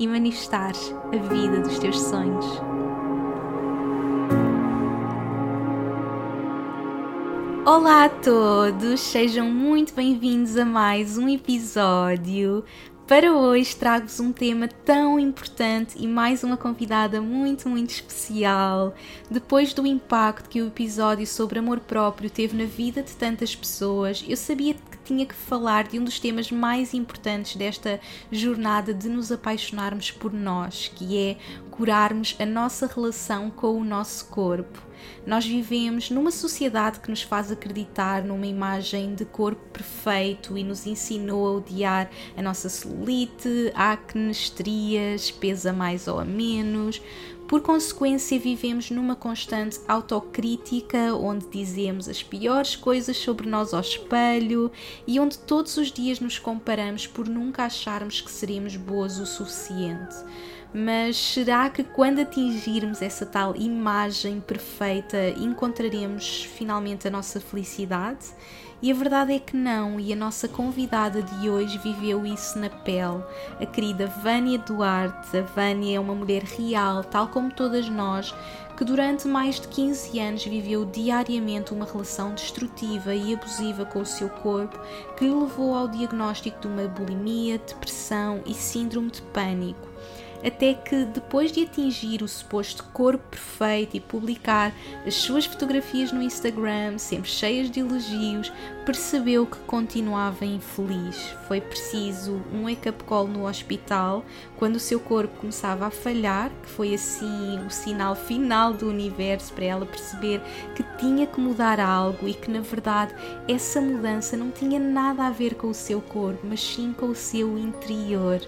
e manifestares a vida dos teus sonhos. Olá a todos, sejam muito bem-vindos a mais um episódio. Para hoje trago-vos um tema tão importante e mais uma convidada muito, muito especial. Depois do impacto que o episódio sobre amor próprio teve na vida de tantas pessoas, eu sabia tinha que falar de um dos temas mais importantes desta jornada de nos apaixonarmos por nós, que é curarmos a nossa relação com o nosso corpo. Nós vivemos numa sociedade que nos faz acreditar numa imagem de corpo perfeito e nos ensinou a odiar a nossa celulite, acne, estrias, pesa mais ou a menos. Por consequência, vivemos numa constante autocrítica, onde dizemos as piores coisas sobre nós ao espelho e onde todos os dias nos comparamos por nunca acharmos que seremos boas o suficiente. Mas será que quando atingirmos essa tal imagem perfeita encontraremos finalmente a nossa felicidade? E a verdade é que não, e a nossa convidada de hoje viveu isso na pele. A querida Vânia Duarte. A Vânia é uma mulher real, tal como todas nós, que durante mais de 15 anos viveu diariamente uma relação destrutiva e abusiva com o seu corpo, que levou ao diagnóstico de uma bulimia, depressão e síndrome de pânico até que depois de atingir o suposto corpo perfeito e publicar as suas fotografias no Instagram, sempre cheias de elogios, percebeu que continuava infeliz. Foi preciso um wake-up call no hospital quando o seu corpo começava a falhar, que foi assim o sinal final do universo para ela perceber que tinha que mudar algo e que na verdade essa mudança não tinha nada a ver com o seu corpo, mas sim com o seu interior.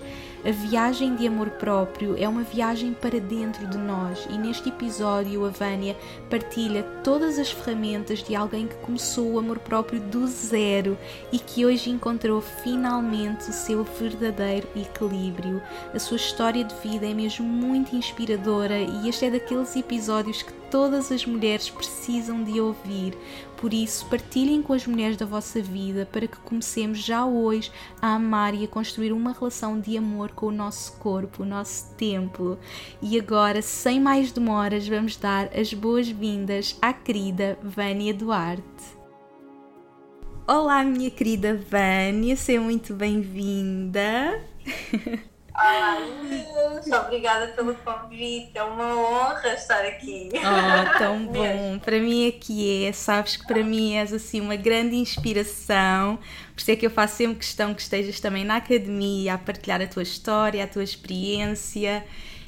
A viagem de amor próprio é uma viagem para dentro de nós e neste episódio a Vânia partilha todas as ferramentas de alguém que começou o amor próprio do zero e que hoje encontrou finalmente o seu verdadeiro equilíbrio. A sua história de vida é mesmo muito inspiradora e este é daqueles episódios que todas as mulheres precisam de ouvir. Por isso, partilhem com as mulheres da vossa vida para que comecemos já hoje a amar e a construir uma relação de amor com o nosso corpo, o nosso templo. E agora, sem mais demoras, vamos dar as boas-vindas à querida Vânia Duarte. Olá, minha querida Vânia, seja muito bem-vinda. Olá, obrigada pelo convite, é uma honra estar aqui. Oh, tão bom, para mim é que é, sabes que para mim és assim uma grande inspiração, por isso é que eu faço sempre questão que estejas também na academia a partilhar a tua história, a tua experiência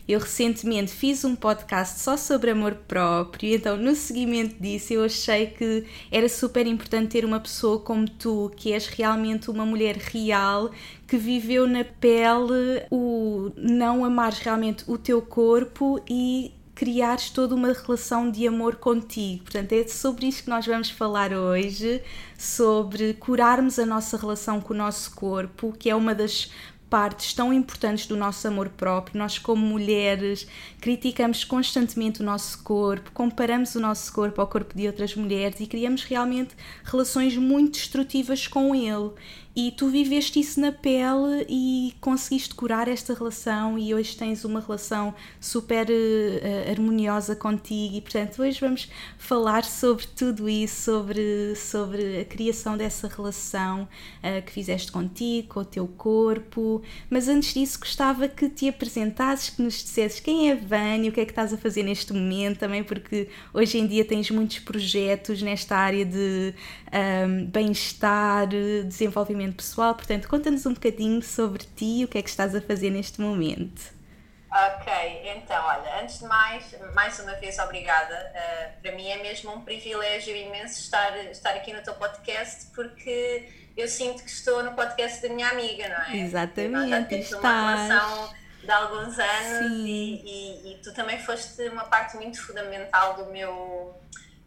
eu recentemente fiz um podcast só sobre amor próprio, então no seguimento disso eu achei que era super importante ter uma pessoa como tu, que és realmente uma mulher real, que viveu na pele o não amares realmente o teu corpo e criares toda uma relação de amor contigo. Portanto, é sobre isso que nós vamos falar hoje, sobre curarmos a nossa relação com o nosso corpo, que é uma das partes tão importantes do nosso amor próprio. Nós, como mulheres, criticamos constantemente o nosso corpo, comparamos o nosso corpo ao corpo de outras mulheres e criamos realmente relações muito destrutivas com ele e tu viveste isso na pele e conseguiste curar esta relação e hoje tens uma relação super uh, harmoniosa contigo e portanto hoje vamos falar sobre tudo isso, sobre, sobre a criação dessa relação uh, que fizeste contigo, com o teu corpo, mas antes disso gostava que te apresentasses, que nos dissesses quem é Vânia, o que é que estás a fazer neste momento também porque hoje em dia tens muitos projetos nesta área de um, bem-estar, desenvolvimento pessoal. Portanto, conta-nos um bocadinho sobre ti e o que é que estás a fazer neste momento. Ok, então, olha, antes de mais, mais uma vez obrigada. Uh, para mim é mesmo um privilégio imenso estar, estar aqui no teu podcast porque eu sinto que estou no podcast da minha amiga, não é? Exatamente. Temos uma relação de alguns anos e, e, e, tu também foste uma parte muito fundamental do meu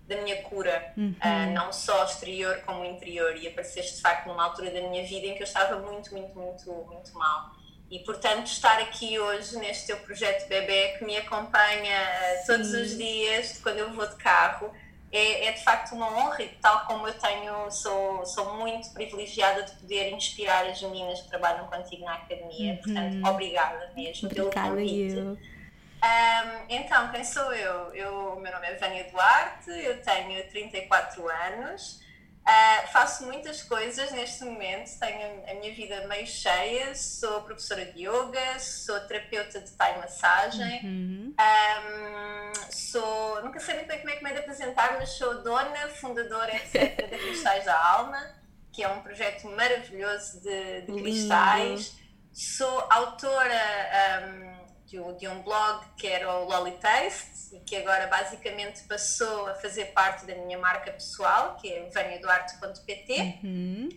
da minha cura, uhum. uh, não só exterior como interior e apareceste de facto numa altura da minha vida em que eu estava muito, muito, muito, muito mal e portanto estar aqui hoje neste teu projeto bebê que me acompanha uh, todos os dias quando eu vou de carro é, é, de facto uma honra e tal como eu tenho, sou, sou muito privilegiada de poder inspirar as meninas que trabalham contigo na academia. Uhum. Portanto, obrigada mesmo obrigada pelo convite. Eu. Um, então, quem sou eu? eu? O meu nome é Vânia Duarte, eu tenho 34 anos. Uh, faço muitas coisas neste momento, tenho a minha vida meio cheia, sou professora de yoga, sou terapeuta de Thai massagem, uhum. um, sou, nunca sei muito bem como é que me é de apresentar, mas sou dona, fundadora, etc., da Cristais da Alma, que é um projeto maravilhoso de, de cristais. Sou autora um, de, um, de um blog que era o Lolly Taste e que agora basicamente passou a fazer parte da minha marca pessoal, que é vaniaduarte.pt. Uhum.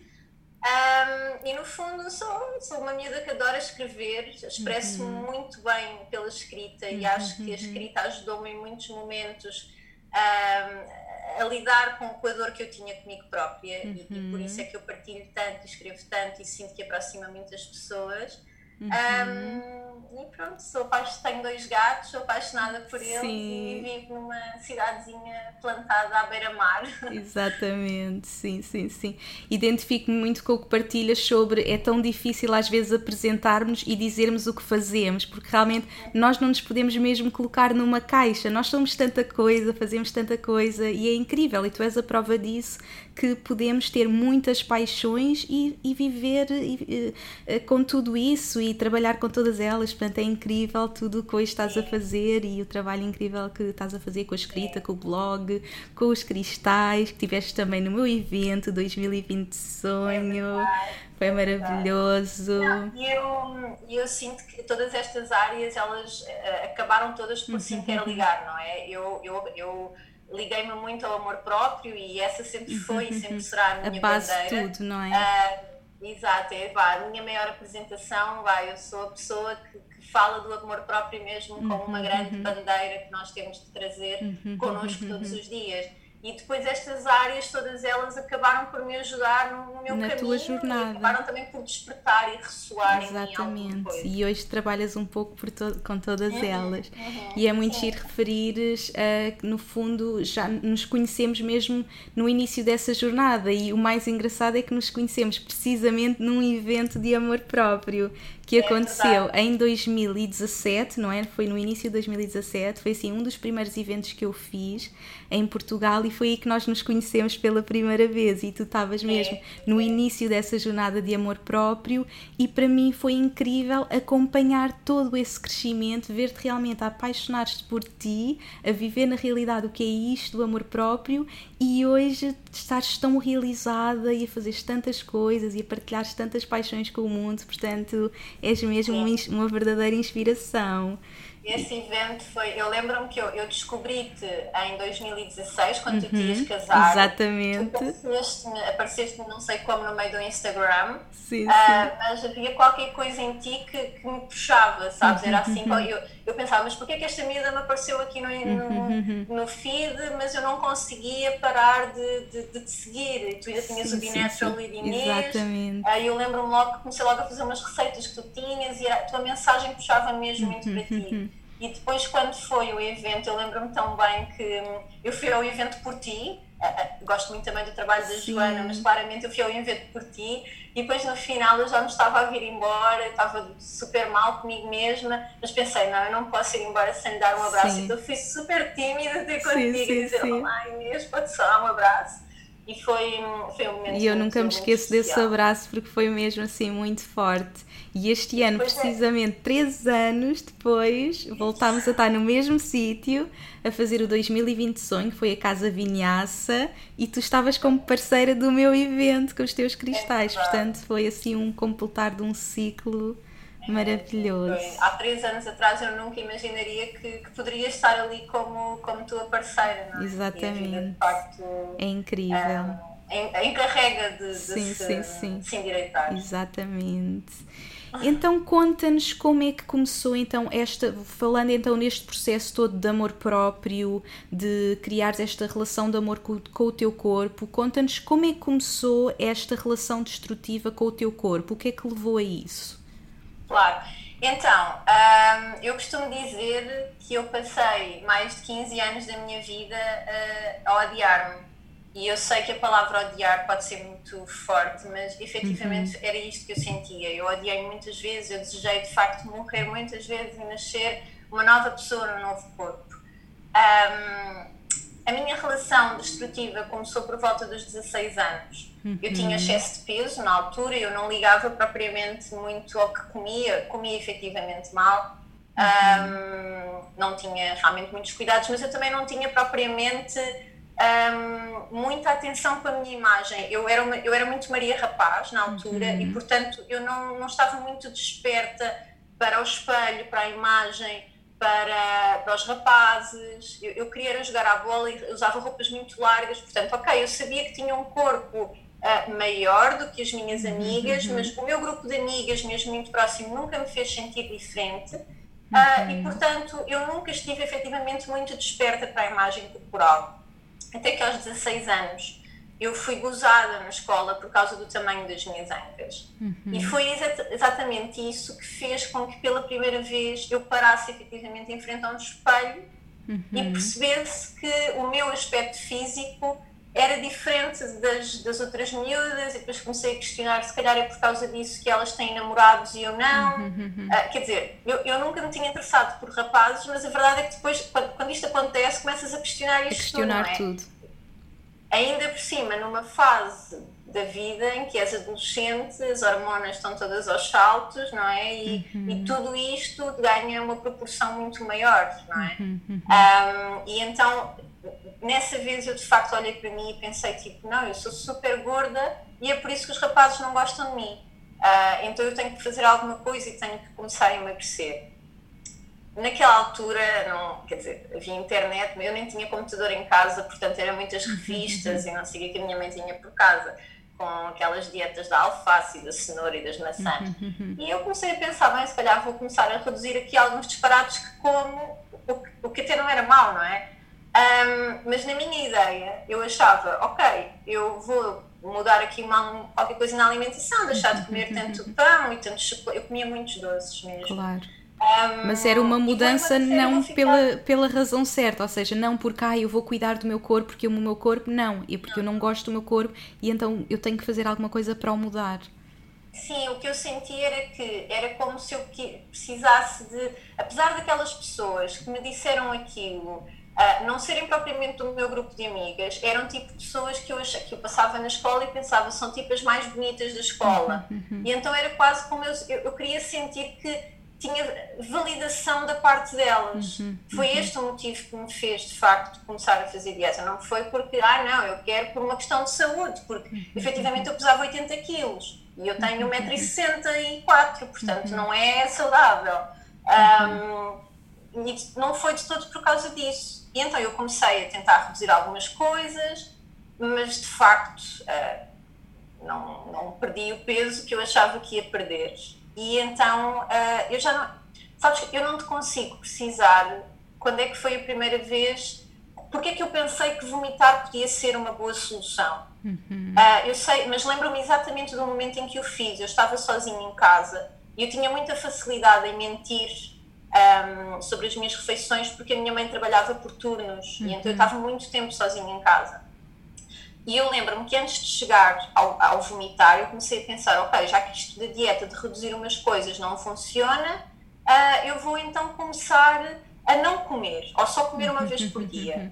Um, e no fundo sou, sou uma miúda que adora escrever, expresso-me uhum. muito bem pela escrita uhum. e acho que a uhum. escrita ajudou-me em muitos momentos um, a lidar com, com a dor que eu tinha comigo própria e, e, por isso é que eu partilho tanto, escrevo tanto e sinto que aproxima muitas pessoas. Um, uhum. E pronto, sou tenho dois gatos, sou apaixonada por eles sim. e vivo numa cidadezinha plantada à beira-mar. Exatamente, sim, sim, sim. Identifico-me muito com o que partilhas sobre é tão difícil às vezes apresentarmos e dizermos o que fazemos, porque realmente nós não nos podemos mesmo colocar numa caixa, nós somos tanta coisa, fazemos tanta coisa e é incrível, e tu és a prova disso que podemos ter muitas paixões e, e viver e, e, com tudo isso e trabalhar com todas elas. Portanto, é incrível tudo o que hoje estás a fazer e o trabalho incrível que estás a fazer com a escrita, com o blog, com os cristais, que tiveste também no meu evento 2020 Sonho. É Foi maravilhoso. E eu, eu sinto que todas estas áreas elas uh, acabaram todas por se interligar, não é? Eu, eu, eu liguei-me muito ao amor próprio e essa sempre foi e sempre será a minha a base bandeira. De tudo, não é? Uh, exato, é, a minha maior apresentação, vai, eu sou a pessoa que, que fala do amor próprio mesmo como uma uhum, grande uhum. bandeira que nós temos de trazer uhum, connosco todos os dias. E depois estas áreas, todas elas acabaram por me ajudar no meu Na caminho tua jornada. e acabaram também por despertar e ressoar Exatamente. em mim E hoje trabalhas um pouco to com todas uhum, elas. Uhum, e é muito sim. giro referires uh, que no fundo já nos conhecemos mesmo no início dessa jornada e o mais engraçado é que nos conhecemos precisamente num evento de amor próprio que é aconteceu em 2017, não é? Foi no início de 2017, foi assim um dos primeiros eventos que eu fiz em Portugal e foi aí que nós nos conhecemos pela primeira vez e tu estavas mesmo é. no início dessa jornada de amor próprio e para mim foi incrível acompanhar todo esse crescimento, ver-te realmente a apaixonar-te por ti, a viver na realidade o que é isto do amor próprio e hoje estás tão realizada e a fazer tantas coisas e a partilhar tantas paixões com o mundo, portanto és mesmo uma, verdadeira inspiração. Esse evento foi. Eu lembro-me que eu, eu descobri-te em 2016, quando uhum, tu tinhas casado. Exatamente. Apareceste-me, apareceste não sei como, no meio do Instagram. Sim, uh, sim. Mas havia qualquer coisa em ti que, que me puxava, sabes? Era assim. Uhum. Eu, eu pensava, mas porquê que esta miúda me apareceu aqui no, no, uhum. no feed, mas eu não conseguia parar de, de, de te seguir? E tu ainda tinhas sim, o Be Natural e Inês. Exatamente. Uh, eu lembro-me logo que comecei logo a fazer umas receitas que tu tinhas e a tua mensagem puxava mesmo muito para ti. E depois, quando foi o evento, eu lembro-me tão bem que hum, eu fui ao evento por ti. Gosto muito também do trabalho da Sim. Joana, mas claramente eu fui ao evento por ti. E depois, no final, eu já me estava a vir embora, estava super mal comigo mesma. Mas pensei, não, eu não posso ir embora sem dar um abraço. Sim. Então, fui super tímida de contigo sim, e dizer: Olá, Inês, pode só dar um abraço. E foi, foi um momento E eu nunca me esqueço desse abraço porque foi mesmo assim muito forte. E este ano, pois é. precisamente é. três anos depois, voltámos a estar no mesmo sítio a fazer o 2020 Sonho, foi a Casa Vinhaça, e tu estavas como parceira do meu evento com os teus cristais. É Portanto, foi assim um completar de um ciclo maravilhoso. Foi. Há três anos atrás eu nunca imaginaria que, que poderia estar ali como, como tua parceira, não é? Exatamente. Vida, de facto, é incrível. Um, encarrega de, de sim, se, sim, sim. se endireitar. Exatamente. Então conta-nos como é que começou então esta, falando então neste processo todo de amor próprio, de criar esta relação de amor com, com o teu corpo, conta-nos como é que começou esta relação destrutiva com o teu corpo, o que é que levou a isso? Claro, então, hum, eu costumo dizer que eu passei mais de 15 anos da minha vida uh, a odiar-me e eu sei que a palavra odiar pode ser muito forte, mas efetivamente uhum. era isto que eu sentia. Eu odiei muitas vezes, eu desejei de facto morrer muitas vezes e nascer uma nova pessoa num novo corpo. Um, a minha relação destrutiva começou por volta dos 16 anos. Uhum. Eu tinha excesso de peso na altura, eu não ligava propriamente muito ao que comia, comia efetivamente mal. Uhum. Um, não tinha realmente muitos cuidados, mas eu também não tinha propriamente um, muita atenção com a minha imagem. Eu era, uma, eu era muito Maria Rapaz na altura uhum. e, portanto, eu não, não estava muito desperta para o espelho, para a imagem, para, para os rapazes. Eu, eu queria jogar à bola e usava roupas muito largas, portanto, ok, eu sabia que tinha um corpo uh, maior do que as minhas uhum, amigas, uhum. mas o meu grupo de amigas, mesmo muito próximo, nunca me fez sentir diferente. Uh, e, portanto, eu nunca estive efetivamente muito desperta para a imagem corporal até que aos 16 anos eu fui gozada na escola por causa do tamanho das minhas ancas. Uhum. E foi exatamente isso que fez com que pela primeira vez eu parasse efetivamente em frente a um espelho uhum. e percebesse que o meu aspecto físico era diferente das, das outras miúdas e depois comecei a questionar se calhar é por causa disso que elas têm namorados e eu não. Uhum. Uh, quer dizer, eu, eu nunca me tinha interessado por rapazes, mas a verdade é que depois, quando, quando isto acontece, começas a questionar isto a questionar tudo. É? tudo. Ainda por cima, numa fase da vida em que és adolescente, as hormonas estão todas aos saltos, não é? E, uhum. e tudo isto ganha uma proporção muito maior, não é? Um, e então nessa vez eu de facto olhei para mim e pensei tipo, não, eu sou super gorda e é por isso que os rapazes não gostam de mim. Uh, então eu tenho que fazer alguma coisa e tenho que começar a emagrecer. Naquela altura, não, quer dizer, havia internet, eu nem tinha computador em casa, portanto eram muitas revistas e não sei o que a minha mãe tinha por casa, com aquelas dietas da alface e da cenoura e das maçãs. E eu comecei a pensar, bem, se calhar vou começar a reduzir aqui alguns disparates que como, o, o que até não era mau, não é? Um, mas na minha ideia, eu achava, ok, eu vou mudar aqui uma, qualquer coisa na alimentação, deixar de comer tanto pão e tanto chocolate. Eu comia muitos doces mesmo. Claro. Um, mas era uma mudança não pela, pela razão certa, ou seja, não porque ah, eu vou cuidar do meu corpo porque o meu corpo, não, é porque não. eu não gosto do meu corpo e então eu tenho que fazer alguma coisa para o mudar. Sim, o que eu senti era que era como se eu precisasse de, apesar daquelas pessoas que me disseram aquilo, Uh, não serem propriamente do meu grupo de amigas, eram tipo pessoas que eu, achava, que eu passava na escola e pensava são tipo as mais bonitas da escola. Uhum, uhum. E então era quase como eu, eu, eu, queria sentir que tinha validação da parte delas. Uhum, foi uhum. este o motivo que me fez de facto começar a fazer dieta. Não foi porque, ah, não, eu quero por uma questão de saúde, porque uhum. efetivamente eu pesava 80 quilos e eu tenho 1,64m, portanto uhum. não é saudável. Um, e não foi de todo por causa disso e então eu comecei a tentar reduzir algumas coisas, mas de facto uh, não, não perdi o peso que eu achava que ia perder. E então uh, eu já não. Sabes, eu não te consigo precisar quando é que foi a primeira vez. Porque é que eu pensei que vomitar podia ser uma boa solução? Uhum. Uh, eu sei, mas lembro-me exatamente do momento em que o fiz. Eu estava sozinha em casa e eu tinha muita facilidade em mentir um, sobre as minhas refeições, porque a minha mãe trabalhava por turnos uhum. e então eu estava muito tempo sozinha em casa. E eu lembro-me que antes de chegar ao, ao, vomitar, eu comecei a pensar: ok, já que isto da dieta de reduzir umas coisas não funciona, uh, eu vou então começar a não comer, ou só comer uma vez por dia.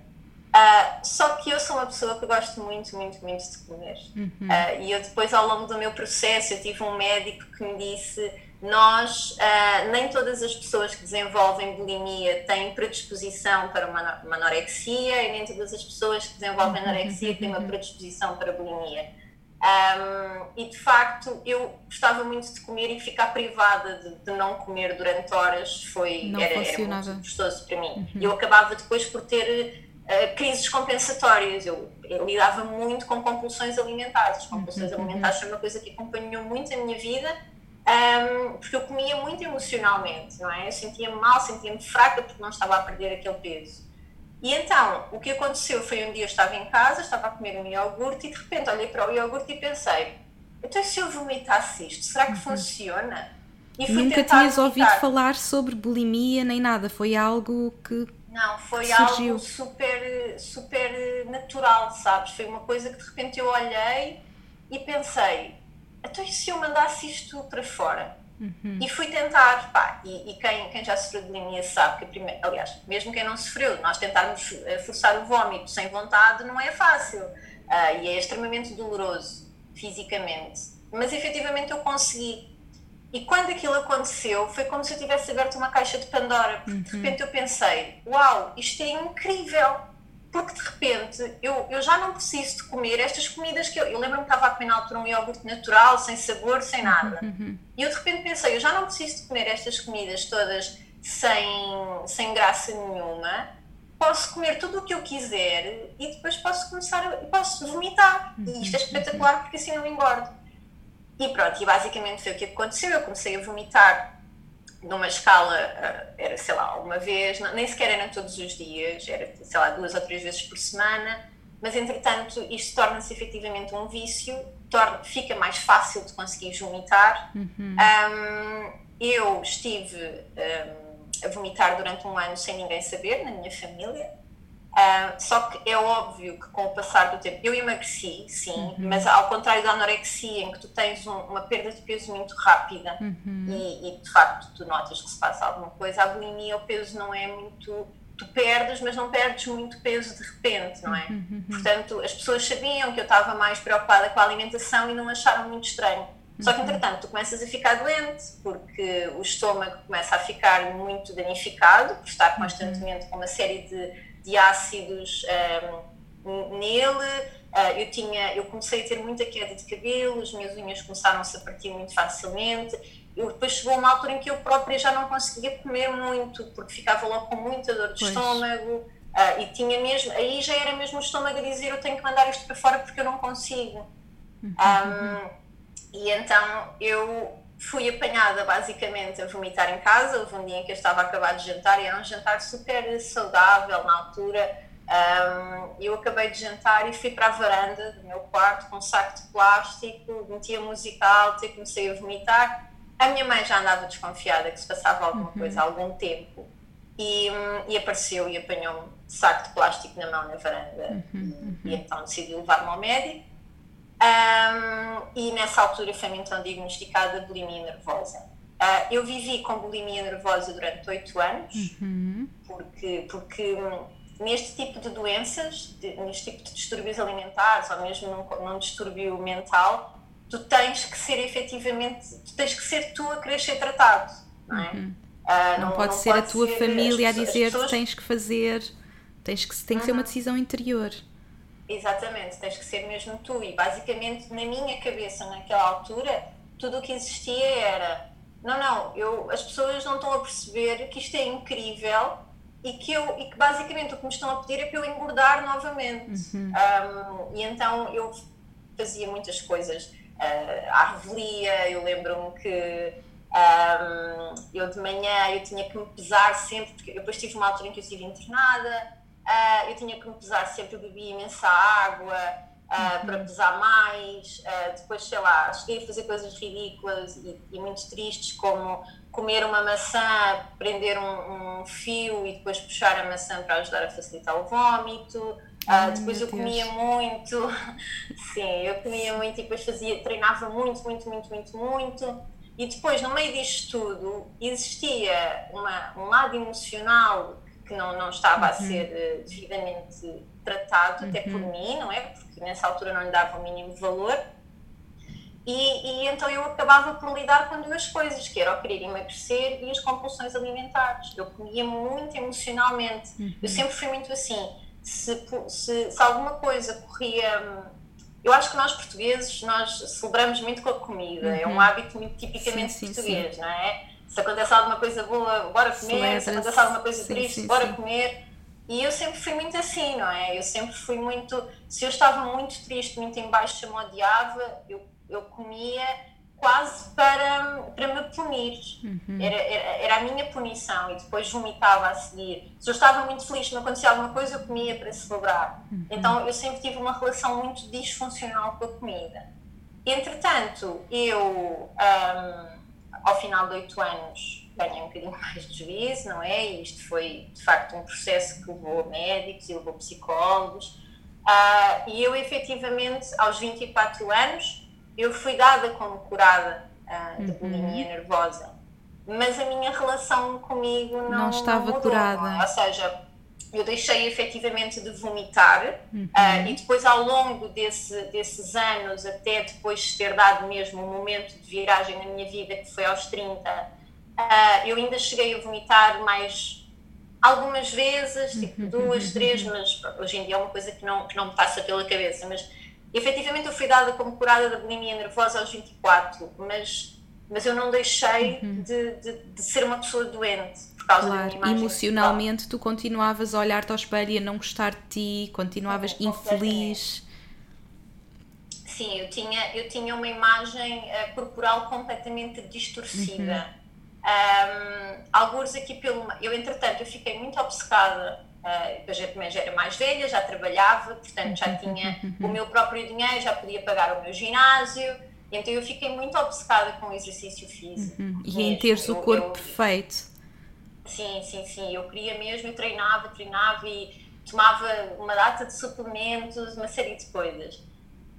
Uh, só que eu sou uma pessoa que gosto muito, muito, muito de comer. Uhum. Uh, e eu depois, ao longo do meu processo, eu tive um médico que me disse nós, uh, nem todas as pessoas que desenvolvem bulimia têm predisposição para uma, uma anorexia e nem todas as pessoas que desenvolvem anorexia têm uma predisposição para bulimia. Um, e de facto, eu gostava muito de comer e ficar privada de, de não comer durante horas foi, era, era, muito gostoso para mim. Uhum. Eu acabava depois por ter uh, crises compensatórias. Eu, eu, lidava muito com compulsões alimentares. As compulsões uhum. alimentares foi uma coisa que acompanhou muito a minha vida um, porque eu comia muito emocionalmente, não é? Eu sentia-me mal, sentia-me fraca porque não estava a perder aquele peso. E então, o que aconteceu foi um dia eu estava em casa, estava a comer um iogurte e de repente olhei para o iogurte e pensei: então se eu vomitasse isto, será que uhum. funciona? E Nunca tinhas vomitar. ouvido falar sobre bulimia nem nada, foi algo que. Não, foi surgiu. algo super, super natural, sabes? Foi uma coisa que de repente eu olhei e pensei: então e se eu mandasse isto para fora? Uhum. E fui tentar, pá, e, e, quem, quem já sofreu de bulimia sabe que, primeiro, aliás, mesmo quem não sofreu, nós tentarmos eh, forçar o vômito sem vontade não é fácil uh, e é extremamente doloroso fisicamente. Mas efetivamente eu consegui. E quando aquilo aconteceu, foi como se eu tivesse aberto uma caixa de Pandora, porque uhum. de repente eu pensei: uau, isto é incrível! Porque de repente eu, eu já não preciso de comer estas comidas que eu, eu lembro-me que estava a comer na altura um iogurte natural, sem sabor, sem nada. Uhum. E eu de repente pensei, eu já não preciso de comer estas comidas todas sem, sem graça nenhuma, posso comer tudo o que eu quiser e depois posso começar, a, posso vomitar. Uhum. E isto é espetacular porque assim não engordo. E pronto, e basicamente foi o que aconteceu, eu comecei a vomitar numa escala, eh, era sei lá, uma vez, nem sequer eram todos os dias, era sei lá, duas ou três vezes por semana, mas entretanto isto torna-se efetivamente um vício, torna, fica mais fácil de conseguir vomitar. Uhum. Um, eu estive um, a vomitar durante um ano sem ninguém saber, na minha família. Uh, só que é óbvio que com o passar do tempo, eu emagreci, sim, uhum. mas ao contrário da anorexia, em que tu tens um, uma perda de peso muito rápida uhum. e, e, de facto tu notas que se passa alguma coisa, a bulimia, o peso não é muito. Tu perdes, mas não perdes muito peso de repente, não é? Uhum. uhum. Portanto, as pessoas sabiam que eu estava mais preocupada com a alimentação e não acharam muito estranho. Só que, uhum. entretanto, tu começas a ficar doente, porque o estômago começa a ficar muito danificado, por estar uhum. constantemente com uma série de de ácidos um, nele. Uh, eu, tinha, eu comecei a ter muita queda de cabelo, as minhas unhas começaram-se a partir muito facilmente. Eu, depois chegou uma altura em que eu própria já não conseguia comer muito, porque ficava logo com muita dor de pois. estômago. Uh, e tinha mesmo, aí já era mesmo o estômago a dizer eu tenho que mandar isto para fora porque eu não consigo. Uhum. Um, e então eu fui apanhada basicamente a vomitar em casa. Houve um dia em que eu estava a acabar de jantar e era um jantar super saudável na altura. Um, eu acabei de jantar e fui para a varanda do meu quarto com um saco de plástico, meti a música alta e comecei a vomitar. A minha mãe já andava desconfiada que se passava alguma uhum. coisa há algum tempo e, e apareceu e apanhou um saco de plástico na mão na varanda uhum. uhum. e então decidi levar-me ao médico um, e nessa altura foi-me então diagnosticada bulimia nervosa. Uh, eu vivi com bulimia nervosa durante oito anos, uhum. porque, porque hum, neste tipo de doenças, de, neste tipo de distúrbios alimentares ou mesmo num, num distúrbio mental, tu tens que ser efetivamente, tu tens que ser tu a querer ser tratado, não é? Uhum. Uh, não, não, pode não, ser pode a tua ser família a dizer pessoas... tens que fazer, tens que, tem que uhum. ser uma uhum. decisão interior. Exatamente, tens que ser mesmo tu. E basicamente, na minha cabeça, naquela altura, tudo o que existia era: não, não, eu, as pessoas não estão a perceber que isto é incrível e que, eu, e que basicamente o que me estão a pedir é para eu engordar novamente. Uhum. Um, e então eu fazia muitas coisas. Uh, à revelia, eu lembro-me que um, eu de manhã eu tinha que me pesar sempre, porque eu depois tive uma altura em que eu estive internada eu tinha que me pesar sempre, eu bebia imensa água uh, uhum. para pesar mais. Uh, depois, sei lá, cheguei a fazer coisas ridículas e, e muito tristes, como comer uma maçã, prender um, um, fio e depois puxar a maçã para ajudar a facilitar o vômito. Uh, depois eu comia Deus. muito, sim, eu comia muito e depois fazia, treinava muito, muito, muito, muito, muito. E depois, no meio disto tudo, existia uma, um lado emocional que não, não estava uhum. a ser uh, devidamente tratado, uhum. até por uhum. mim, não é? Porque nessa altura não lhe dava o mínimo valor. E, e, então eu acabava por lidar com duas coisas, que era o querer emagrecer e as compulsões alimentares. Eu comia muito emocionalmente. Uhum. Eu sempre fui muito assim. Se, se, se, alguma coisa corria... Eu acho que nós portugueses, nós celebramos muito com a comida. É um uhum. hábito muito tipicamente sim, sim, português, sim. não é? Se acontece alguma coisa boa, bora comer, se acontece alguma coisa sim, triste, sim, bora sim. comer. E eu sempre fui muito assim, não é? Eu sempre fui muito. Se eu estava muito triste, muito em baixo, me odiava, eu, eu comia quase para, para me punir. Uhum. Era, era, era, a minha punição e depois vomitava a seguir. Se eu estava muito feliz, se me acontecia alguma coisa, eu comia para celebrar. Uhum. Então eu sempre tive uma relação muito disfuncional com a comida. Entretanto, eu, um, ao final de oito anos, ganhei um bocadinho mais de juízo, não é? E isto foi, de facto, um processo que levou médicos e levou psicólogos. Uh, e eu, efetivamente, aos 24 anos, eu fui dada como curada uh, de bulimia uhum. nervosa, mas a minha relação comigo não, não estava não mudou, curada. Ou seja, eu deixei efetivamente de vomitar uhum. uh, e depois ao longo desse, desses anos, até depois de ter dado mesmo um momento de viragem na minha vida, que foi aos 30, uh, eu ainda cheguei a vomitar mais algumas vezes, tipo uhum. duas, três, mas hoje em dia é uma coisa que não, que não me passa pela cabeça, mas efetivamente eu fui dada como curada da bulimia nervosa aos 24, mas, mas eu não deixei uhum. de, de, de, ser uma pessoa doente causa claro. da minha Emocionalmente tu continuavas a olhar-te ao espelho e a não gostar de ti, continuavas infeliz. Sim, eu tinha, eu tinha uma imagem uh, corporal completamente distorcida. Uhum. Um, alguns aqui pelo. Eu, entretanto, eu fiquei muito obcecada Uh, eu já, também já era mais velha, já trabalhava, portanto já tinha o meu próprio dinheiro, já podia pagar o meu ginásio, então eu fiquei muito obcecada com o exercício físico. Uhum. E em teres o corpo eu, perfeito. Sim, sim, sim, eu queria mesmo, eu treinava, treinava e tomava uma data de suplementos, uma série de coisas.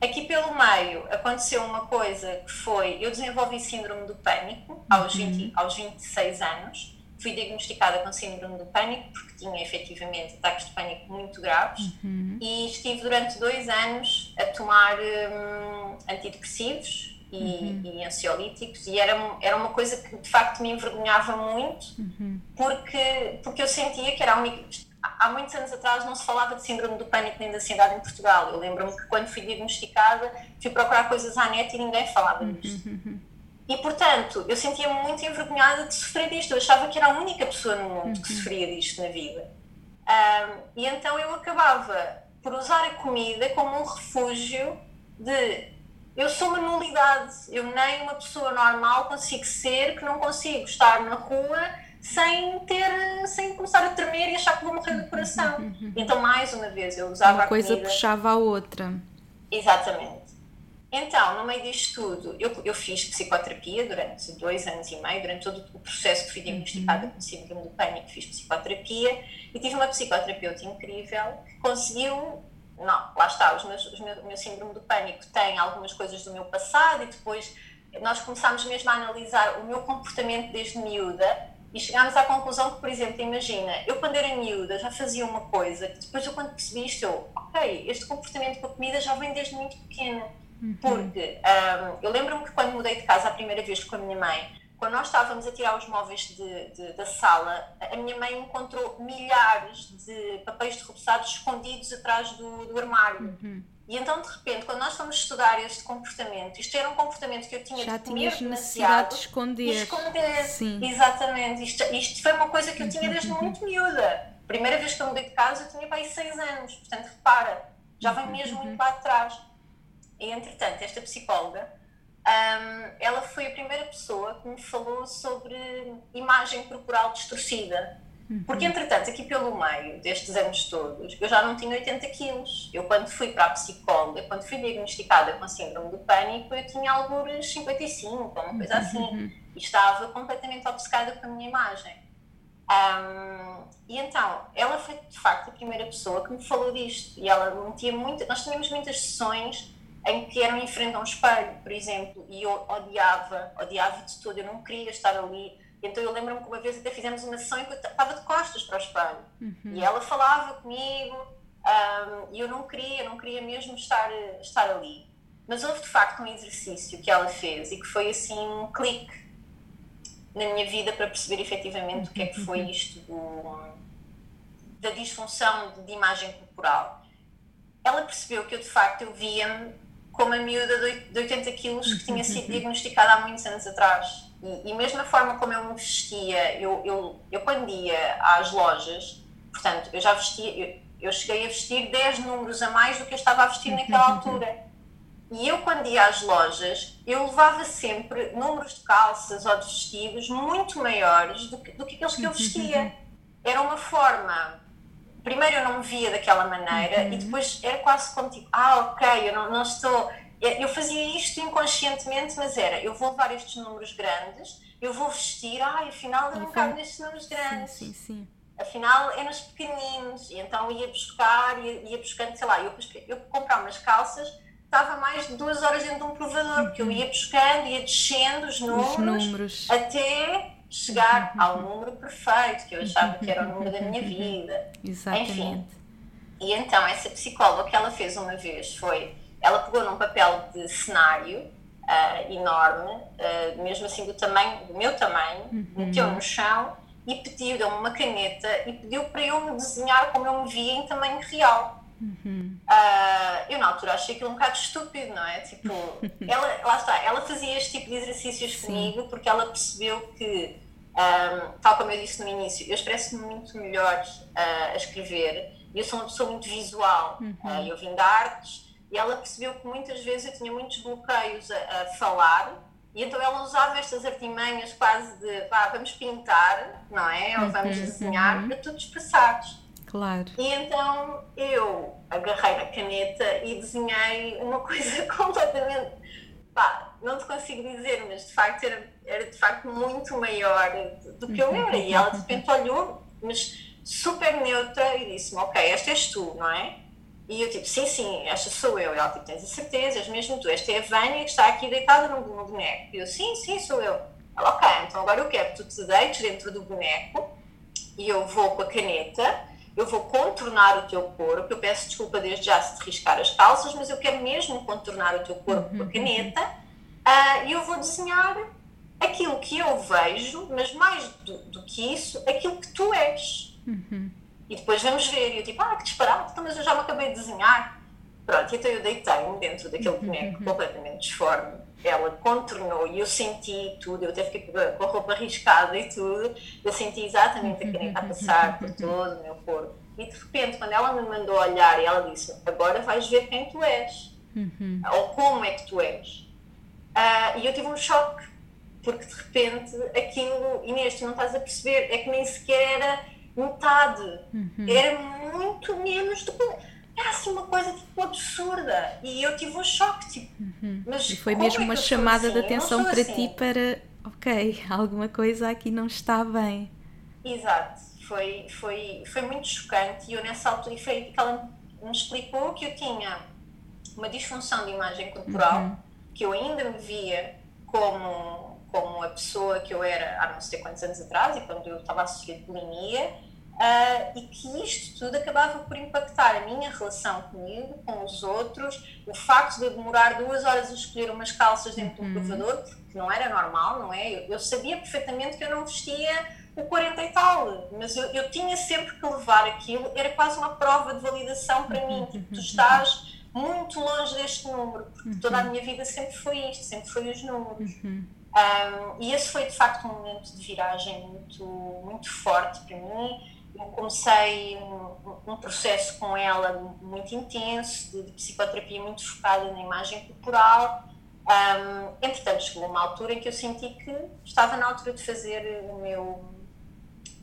Aqui pelo meio aconteceu uma coisa que foi, eu desenvolvi síndrome do pânico aos, 20, uhum. aos 26 anos, fui diagnosticada com síndrome do pânico, porque tinha efetivamente ataques de pânico muito graves, uhum. e estive durante dois anos a tomar um, antidepressivos e, uhum. e, ansiolíticos, e era, era uma coisa que de facto me envergonhava muito, uhum. porque, porque eu sentia que era a única. Há muitos anos atrás não se falava de síndrome do pânico nem da ansiedade em Portugal. Eu lembro-me que quando fui diagnosticada fui procurar coisas à net e ninguém falava disto. Uhum. E, portanto, eu sentia-me muito envergonhada de sofrer disto. Eu achava que era a única pessoa no mundo uhum. que sofria disto na vida. Um, e então eu acabava por usar a comida como um refúgio de eu sou uma nulidade, eu nem uma pessoa normal consigo ser, que não consigo estar na rua sem ter, sem começar a tremer e achar que vou morrer do coração. Então, mais uma vez, eu usava uma a coisa comida. puxava a outra. Exatamente. Então, no meio disto tudo, eu, eu fiz psicoterapia durante dois anos e meio, durante todo o processo que fui diagnosticada uhum. com síndrome do pânico, fiz psicoterapia e tive uma psicoterapeuta incrível que conseguiu. Não, lá está, os meus, os meus, o meu síndrome do pânico tem algumas coisas do meu passado e depois nós começámos mesmo a analisar o meu comportamento desde miúda e chegámos à conclusão que, por exemplo, imagina, eu quando era miúda já fazia uma coisa que depois eu quando percebi isto, eu, ok, este comportamento com a comida já vem desde muito pequena Uhum. Porque um, eu lembro-me que quando mudei de casa a primeira vez com a minha mãe, quando nós estávamos a tirar os móveis de, de, da sala, a minha mãe encontrou milhares de papéis derrubados escondidos atrás do, do armário. Uhum. E então, de repente, quando nós fomos estudar este comportamento, isto era um comportamento que eu tinha Já de comer demasiado de esconder. esconder. Sim. Exatamente. Isto, isto foi uma coisa que eu tinha desde uhum. muito miúda. Primeira vez que eu mudei de casa, eu tinha para aí seis anos. Portanto, repara, já vem mesmo muito lá de trás. E, entretanto, esta psicóloga, um, ela foi a primeira pessoa que me falou sobre imagem corporal distorcida. Uhum. Porque, entretanto, aqui pelo meio destes anos todos, eu já não tinha 80 quilos. Eu, quando fui para a psicóloga, quando fui diagnosticada com síndrome do pânico, eu tinha alguns 55, uma coisa assim. Uhum. E estava completamente obcecada com a minha imagem. Um, e então, ela foi de facto a primeira pessoa que me falou disto. E ela metia muito. Nós tínhamos muitas sessões em que eram em frente a um espelho, por exemplo, e eu odiava, odiava de tudo, eu não queria estar ali. Então eu lembro-me que uma vez até fizemos uma sessão em que eu estava de costas para o espelho uhum. e ela falava comigo um, e eu não queria, não queria mesmo estar, estar ali. Mas houve de facto um exercício que ela fez e que foi assim um clique na minha vida para perceber efetivamente uhum. o que é que foi uhum. isto do, da disfunção de, de imagem corporal. Ela percebeu que eu de facto eu via-me como a miúda de 80 quilos que tinha sido diagnosticada há muitos anos atrás. E, e mesmo a forma como eu me vestia, eu, eu, eu quando ia às lojas, portanto, eu já vestia, eu, eu cheguei a vestir 10 números a mais do que eu estava a vestir naquela altura. E eu, quando ia às lojas, eu levava sempre números de calças ou de vestidos muito maiores do que, do que aqueles que eu vestia. Era uma forma. Primeiro, eu não me via daquela maneira uhum. e depois era quase como tipo: ah, ok, eu não, não estou. Eu fazia isto inconscientemente, mas era: eu vou levar estes números grandes, eu vou vestir, ai, afinal, eu não cabe nestes números grandes. Sim, sim, sim afinal é nos pequeninos, e então ia buscar, ia, ia buscando, sei lá, eu, eu comprar umas calças estava mais de duas horas dentro de um provador, porque eu ia buscando, ia descendo os números, os números. até chegar ao número perfeito, que eu achava que era o número da minha vida. Exatamente. Enfim. E então, essa psicóloga, o que ela fez uma vez foi, ela pegou num papel de cenário uh, enorme, uh, mesmo assim do tamanho, do meu tamanho, uhum. meteu no chão e pediu, deu-me uma caneta e pediu para eu me desenhar como eu me via em tamanho real. Uhum. Uh, eu na altura achei aquilo um bocado estúpido, não é? Tipo, ela, lá está, ela fazia este tipo de exercícios Sim. comigo porque ela percebeu que, um, tal como eu disse no início, eu expresso-me muito melhor uh, a escrever e eu sou uma pessoa muito visual. Uhum. Uh, eu vim de artes e ela percebeu que muitas vezes eu tinha muitos bloqueios a, a falar e então ela usava estas artimanhas quase de vá, vamos pintar, não é? Ou vamos uhum. desenhar uhum. para tu te expressares. Claro. E então eu agarrei na caneta e desenhei uma coisa completamente. Pá, não te consigo dizer, mas de facto era, era de facto muito maior do que eu era. E ela de repente olhou, mas super neutra, e disse-me: Ok, esta és tu, não é? E eu tipo: Sim, sim, esta sou eu. E ela tipo: Tens a certeza, és mesmo tu. Esta é a Vânia que está aqui deitada no boneco. E eu: Sim, sim, sou eu. Ela: Ok, então agora eu quero que tu te deites dentro do boneco e eu vou com a caneta eu vou contornar o teu corpo. Eu peço desculpa desde já se te riscar as calças, mas eu quero mesmo contornar o teu corpo com a uhum. caneta uh, e eu vou desenhar aquilo que eu vejo, mas mais do, do que isso, aquilo que tu és. Uhum. E depois vamos ver. E eu tipo, ah, que disparate, então, mas eu já me acabei de desenhar. Pronto, então eu deitei-me dentro daquele uhum. boneco completamente disforme ela contornou e eu senti tudo, eu até fiquei com a roupa riscada e tudo, eu senti exatamente a caneta a passar por todo o meu corpo. E de repente, quando ela me mandou olhar e ela disse: Agora vais ver quem tu és, uhum. ou como é que tu és. Uh, e eu tive um choque, porque de repente aquilo, Inês, tu não estás a perceber, é que nem sequer era metade, uhum. era muito menos do que era assim uma coisa tipo absurda. E eu tive um choque, tipo, uhum. mas e foi mesmo é uma chamada assim? de atenção para assim? ti para, ok, alguma coisa aqui não está bem. Exato, foi, foi, foi muito chocante e eu nessa altura, e foi que ela me explicou que eu tinha uma disfunção de imagem corporal, uhum. que eu ainda me via como, como a pessoa que eu era há não sei quantos anos atrás, e quando eu estava a sofrer bulimia, Uh, e que isto tudo acabava por impactar a minha relação comigo, com os outros, o facto de eu demorar duas horas a escolher umas calças dentro uhum. do provador, que não era normal, não é? Eu, eu, sabia perfeitamente que eu não vestia o 40 e tal, mas eu, eu tinha sempre que levar aquilo, era quase uma prova de validação para mim, tipo, tu estás muito longe deste número, porque toda a minha vida sempre foi isto, sempre foi os números. Um, e esse foi de facto um momento de viragem muito, muito forte para mim eu comecei um, um, processo com ela muito intenso, de, de, psicoterapia muito focada na imagem corporal. Um, entretanto, chegou uma altura em que eu senti que estava na altura de fazer o meu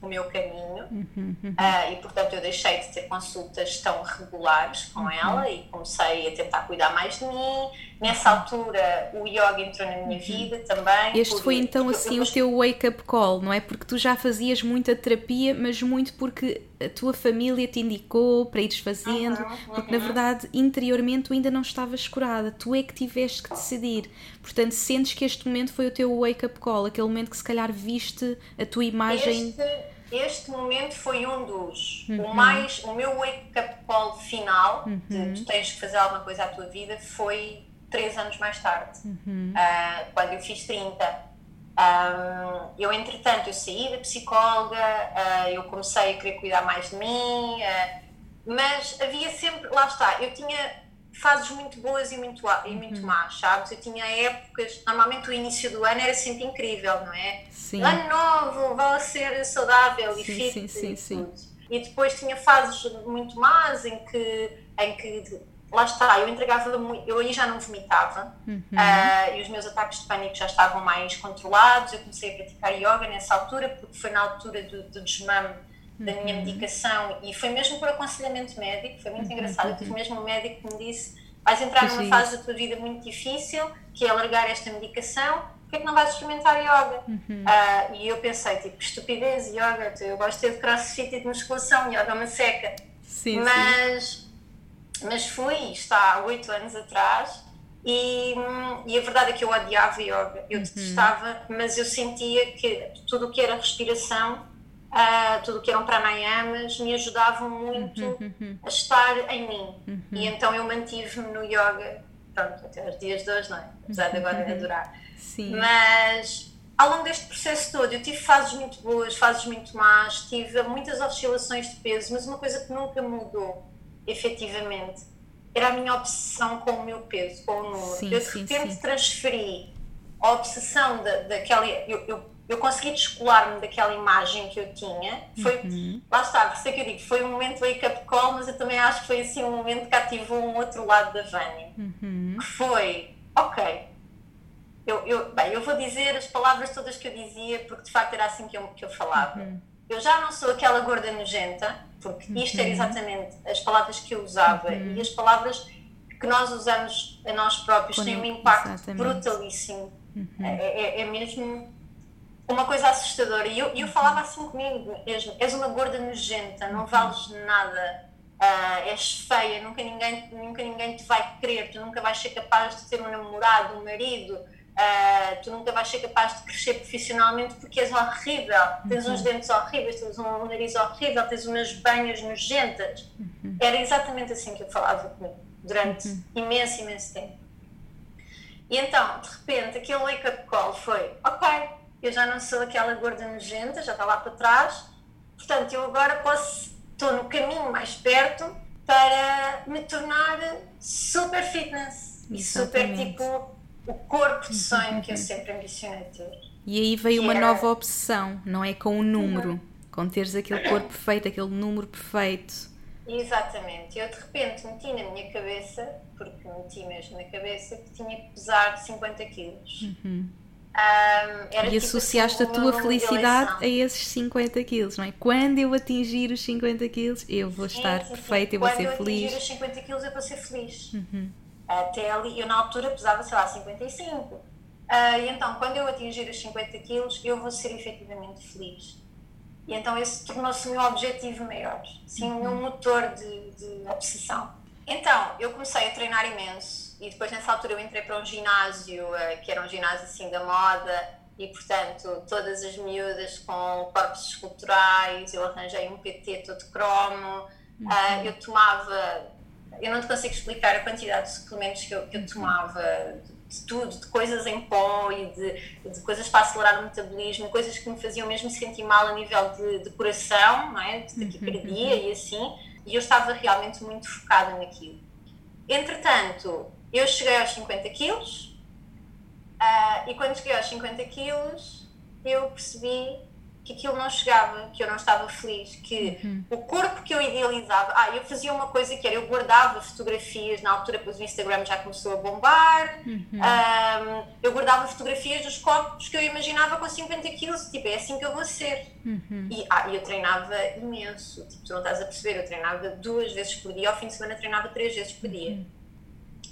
o meu caminho uhum, uhum. Uh, e portanto eu deixei de ter consultas tão regulares com uhum. ela e comecei a tentar cuidar mais de mim nessa altura o yoga entrou na minha uhum. vida também este foi então assim eu, o teu wake up call não é porque tu já fazias muita terapia mas muito porque a tua família te indicou para ires fazendo uhum, porque na uhum. verdade interiormente tu ainda não estavas curada tu é que tiveste que decidir portanto sentes que este momento foi o teu wake up call aquele momento que se calhar viste a tua imagem este este momento foi um dos. Uhum. O mais, o meu wake-up call final uhum. de tu tens que fazer alguma coisa à tua vida foi três anos mais tarde, uhum. uh, quando eu fiz 30. Um, eu, entretanto, eu saí da psicóloga, uh, eu comecei a querer cuidar mais de mim, uh, mas havia sempre, lá está, eu tinha fases muito boas e muito, e muito uhum. más, sabes? Eu tinha épocas, normalmente o início do ano era sempre incrível, não é? Sim. Ano novo, vou ser saudável sim, e fit sim, sim, e sim. E depois tinha fases muito más em que, em que lá está, eu entregava muito, eu aí já não vomitava uhum. uh, e os meus ataques de pânico já estavam mais controlados. Eu comecei a praticar yoga nessa altura, porque foi na altura do, do desmame da minha uhum. medicação e foi mesmo por aconselhamento médico. Foi muito uhum. engraçado. Eu tive mesmo um médico que me disse: vais entrar numa fase da tua vida muito difícil, que é alargar esta medicação. Por que, é que não vais experimentar yoga? Uhum. Uh, e eu pensei, tipo, estupidez, yoga, eu gosto de ter de crossfit e de musculação, yoga é uma seca. Sim, mas sim mas fui, está há oito anos atrás, e, e, a verdade é que eu odiava yoga, eu uhum. detestava, mas eu sentia que tudo o que era respiração, uh, tudo o que eram pranayamas, me ajudavam muito uhum. uhum. a estar em mim. Uhum. E então eu mantive-me no yoga, pronto, até os dias de hoje, não é? Apesar de agora uhum. adorar. Sim. Mas ao longo deste processo todo, eu tive fases muito boas, fases muito más, tive muitas oscilações de peso, mas uma coisa que nunca mudou efetivamente, era a minha obsessão com o meu peso, com o número. Sim, eu de sim, repente sim. transferi a obsessão da, daquela. Eu, eu, eu consegui descolar-me daquela imagem que eu tinha. Foi, uhum. Lá está, por isso é que eu digo, foi um momento wake-up call, mas eu também acho que foi assim um momento que ativou um outro lado da Vânia. Uhum. Que foi, ok, eu, eu, bem, eu vou dizer as palavras todas que eu dizia, porque de facto era assim que eu, que eu falava. Uhum. Eu já não sou aquela gorda nojenta, porque uhum. isto era exatamente as palavras que eu usava uhum. e as palavras que nós usamos a nós próprios têm um impacto exatamente. brutalíssimo. Uhum. É, é, é, mesmo uma coisa assustadora. E eu, eu falava assim comigo mesmo: és uma gorda nojenta, não uhum. vales nada. Uh, és feia, nunca ninguém, nunca ninguém te vai querer, tu nunca vais ser capaz de ter um namorado, um marido, Uh, tu nunca vais ser capaz de crescer profissionalmente porque és horrível, tens uhum. uns dentes horríveis, tens um nariz horrível, tens umas banhas nojentas. Uhum. Era exatamente assim que eu falava comigo durante uhum. imenso, imenso tempo. E então, de repente, aquele wake-up call foi: ok, eu já não sou aquela gorda nojenta, já está lá para trás, portanto, eu agora posso, estou no caminho mais perto para me tornar super fitness e super tipo o corpo de sonho que eu sempre ambicionei ter. E aí veio uma era... nova obsessão, não é? Com o número, uhum. com teres aquele corpo perfeito, aquele número perfeito. Exatamente. Eu de repente meti na minha cabeça, porque meti mesmo na cabeça, que tinha que pesar 50 quilos. Uhum. Um, e tipo associaste assim, a tua felicidade a esses 50 quilos, não é? Quando eu atingir os 50 quilos, eu vou estar sim, perfeita, eu vou ser feliz. Quando eu atingir os 50 quilos, eu vou ser feliz. Uhum. Até ali, eu na altura pesava, sei lá, 55. Uh, ah, e então, quando eu atingir os 50 quilos, eu vou ser efetivamente feliz. E então esse tornou-se o meu objetivo maior, sim, o meu uhum. motor de, de obsessão. Então, eu comecei a treinar imenso e depois nessa altura eu entrei para um ginásio, uh, que era um ginásio assim da moda, e portanto todas as miúdas com corpos esculturais, eu arranjei um PT todo cromo, uh, eu tomava eu não te consigo explicar a quantidade de suplementos que eu, que eu tomava, de tudo, de coisas em pó e de, de, coisas para acelerar o metabolismo, coisas que me faziam mesmo sentir mal a nível de, de coração, não é? de taquicardia uhum. e assim, e eu estava realmente muito focada naquilo. Entretanto, eu cheguei aos 50 quilos, uh, e quando cheguei aos 50 quilos, eu percebi que aquilo não chegava, que eu não estava feliz, que uhum. o corpo que eu idealizava. Ah, eu fazia uma coisa que era, eu guardava fotografias, na altura, depois o Instagram já começou a bombar, uhum. um, eu guardava fotografias dos corpos que eu imaginava com 50 quilos, tipo, é assim que eu vou ser. Uhum. E ah, eu treinava imenso, tipo, tu não estás a perceber, eu treinava duas vezes por dia, ao fim de semana treinava três vezes por dia. Uhum.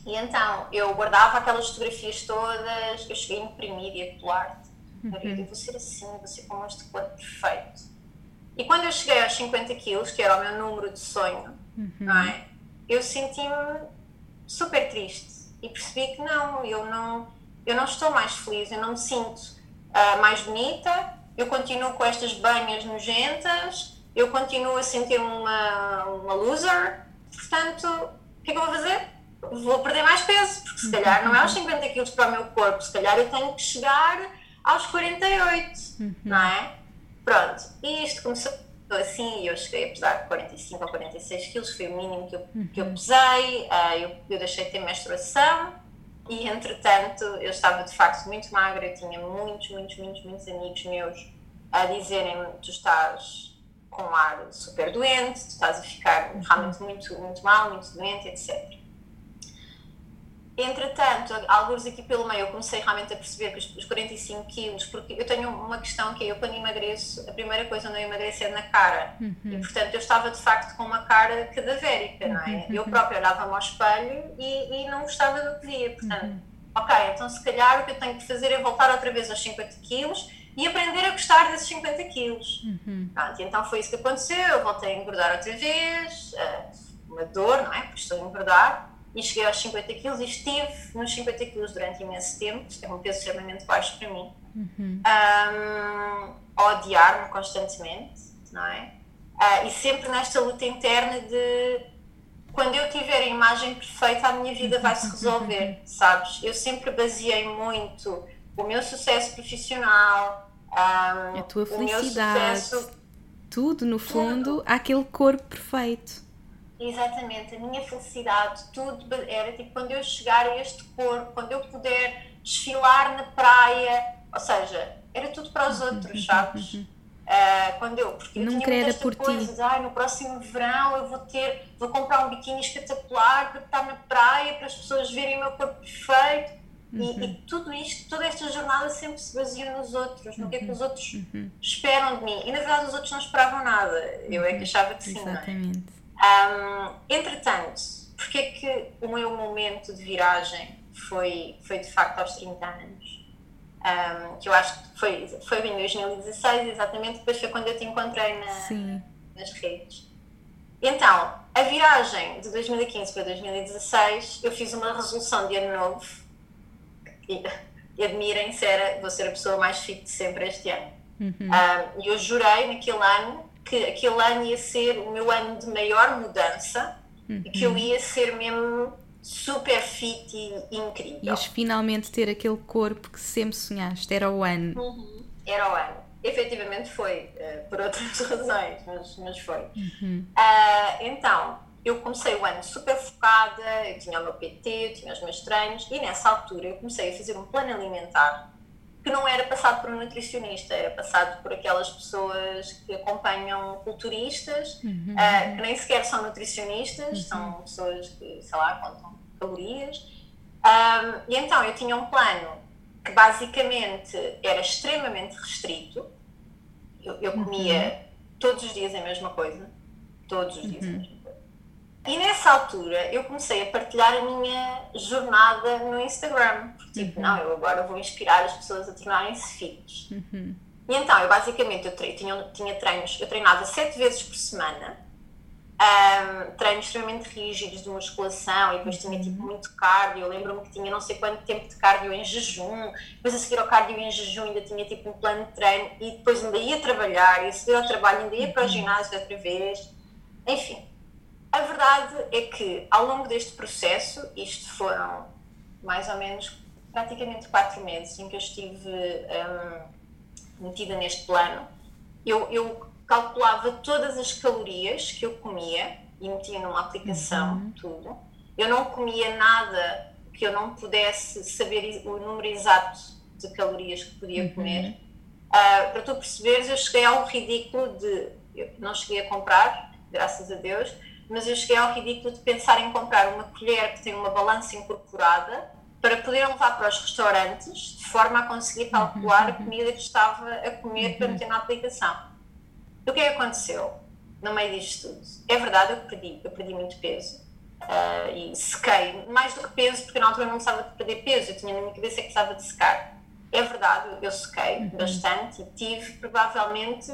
E então, eu guardava aquelas fotografias todas, eu cheguei a imprimir e a colar marido, eu vou ser assim, vou ser como este corpo perfeito. E quando eu cheguei aos 50 quilos, que era o meu número de sonho, uhum. não é? Eu senti-me super triste e percebi que não, eu não, eu não estou mais feliz, eu não me sinto uh, mais bonita, eu continuo com estas banhas nojentas, eu continuo a sentir uma, uma loser, portanto, o que é que eu vou fazer? Vou perder mais peso, porque se calhar não é aos 50 quilos para o meu corpo, se calhar eu tenho que chegar aos 48, uhum. não é? Pronto, e isto começou assim e eu cheguei a pesar 45 ou 46 quilos, foi o mínimo que eu, uhum. que eu pesei, uh, eu, eu deixei de ter menstruação e entretanto eu estava de facto muito magra, eu tinha muitos, muitos, muitos, muitos amigos meus a dizerem-me tu estás com um ar super doente, tu estás a ficar realmente muito, muito mal, muito doente, etc. Entretanto, alguns aqui pelo meio, eu comecei realmente a perceber que os 45 quilos, porque eu tenho uma questão que é, eu quando emagreço, a primeira coisa onde eu emagreço é na cara. Uhum. E, portanto, eu estava de facto com uma cara cadavérica, não é? Uhum. Eu própria olhava-me ao espelho e, e, não gostava do que via. Portanto, uhum. ok, então se calhar o que eu tenho que fazer é voltar outra vez aos 50 quilos e aprender a gostar desses 50 quilos. Uhum. Pronto, então foi isso que aconteceu, eu voltei a engordar outra vez, uh, uma dor, não é? Porque estou a engordar e cheguei aos 50 quilos e estive nos 50 quilos durante imenso tempo, é um peso extremamente baixo para mim, uhum. um, odiar-me constantemente, não é? Uh, e sempre nesta luta interna de quando eu tiver a imagem perfeita, a minha vida vai se resolver, sabes? Eu sempre baseei muito o meu sucesso profissional, um, a tua felicidade, sucesso, tudo no fundo, tudo. aquele corpo perfeito. Exatamente, a minha felicidade, tudo era tipo quando eu chegar a este corpo, quando eu puder desfilar na praia, ou seja, era tudo para os outros, sabes? Uh, quando eu, porque eu Nunca tinha por coisa. Ai, no próximo verão eu vou ter, vou comprar um biquíni espetacular para estar na praia, para as pessoas verem o meu corpo perfeito. Uhum. E, e, tudo isto, toda esta jornada sempre se baseia nos outros, no que é que os uhum. outros uhum. esperam de mim. E na verdade os outros não esperavam nada, eu é que achava que sim. É? Um, entretanto, porque é que o meu momento de viragem foi, foi de facto aos 30 anos? Um, que eu acho que foi, foi em 2016, exatamente, depois foi quando eu te encontrei na, nas redes. Então, a viragem de 2015 para 2016, eu fiz uma resolução de ano novo e, e admirem-se, era vou ser a pessoa mais fit de sempre este ano. Uhum. Um, e eu jurei naquele ano que aquele ano ia ser o meu ano de maior mudança uhum. e que eu uhum. ia ser mesmo super fit e incrível. Ias finalmente ter aquele corpo que sempre sonhaste, era o ano. Uhum. Era o ano. Efetivamente foi, uh, por outras razões, mas, mas foi. Uhum. Uh, então, eu comecei o ano super focada, eu tinha o meu PT, eu tinha os meus treinos e nessa altura eu comecei a fazer um plano alimentar que não era passado por um nutricionista, era passado por aquelas pessoas que acompanham culturistas, uhum. uh, que nem sequer são nutricionistas, uhum. são pessoas que, sei lá, contam calorias. Um, e então eu tinha um plano que basicamente era extremamente restrito. Eu, eu comia uhum. todos os dias a mesma coisa, todos os dias a uhum. mesma e nessa altura eu comecei a partilhar a minha jornada no Instagram. Tipo, uhum. não, eu agora vou inspirar as pessoas a tornarem-se fits. Uhum. E então, eu basicamente eu tinha, tinha treinos, eu treinava sete vezes por semana, um, treinos extremamente rígidos de musculação e depois tinha tipo uhum. muito cardio. Eu lembro-me que tinha não sei quanto tempo de cardio em jejum, depois a seguir ao cardio em jejum ainda tinha tipo um plano de treino e depois ainda ia trabalhar e a seguir ao trabalho ainda ia para o uhum. ginásio outra vez. Enfim, a verdade é que ao longo deste processo, isto foram mais ou menos praticamente quatro meses em que eu estive um, metida neste plano, eu, eu, calculava todas as calorias que eu comia e metia numa aplicação, uhum. tudo. Eu não comia nada que eu não pudesse saber o número exato de calorias que podia uhum. comer. Uh, para tu perceberes, eu cheguei ao ridículo de. Eu não cheguei a comprar, graças a Deus, mas eu cheguei ao ridículo de pensar em comprar uma colher que tem uma balança incorporada para poder levar para os restaurantes de forma a conseguir calcular a uhum. comida que estava a comer para meter na aplicação. E o que é que aconteceu no meio disto tudo? É verdade, eu perdi, eu perdi muito peso. Uh, e sequei, mais do que peso, porque na altura eu não precisava de perder peso, eu tinha na minha cabeça que precisava de secar. É verdade, eu sequei uhum. bastante e tive provavelmente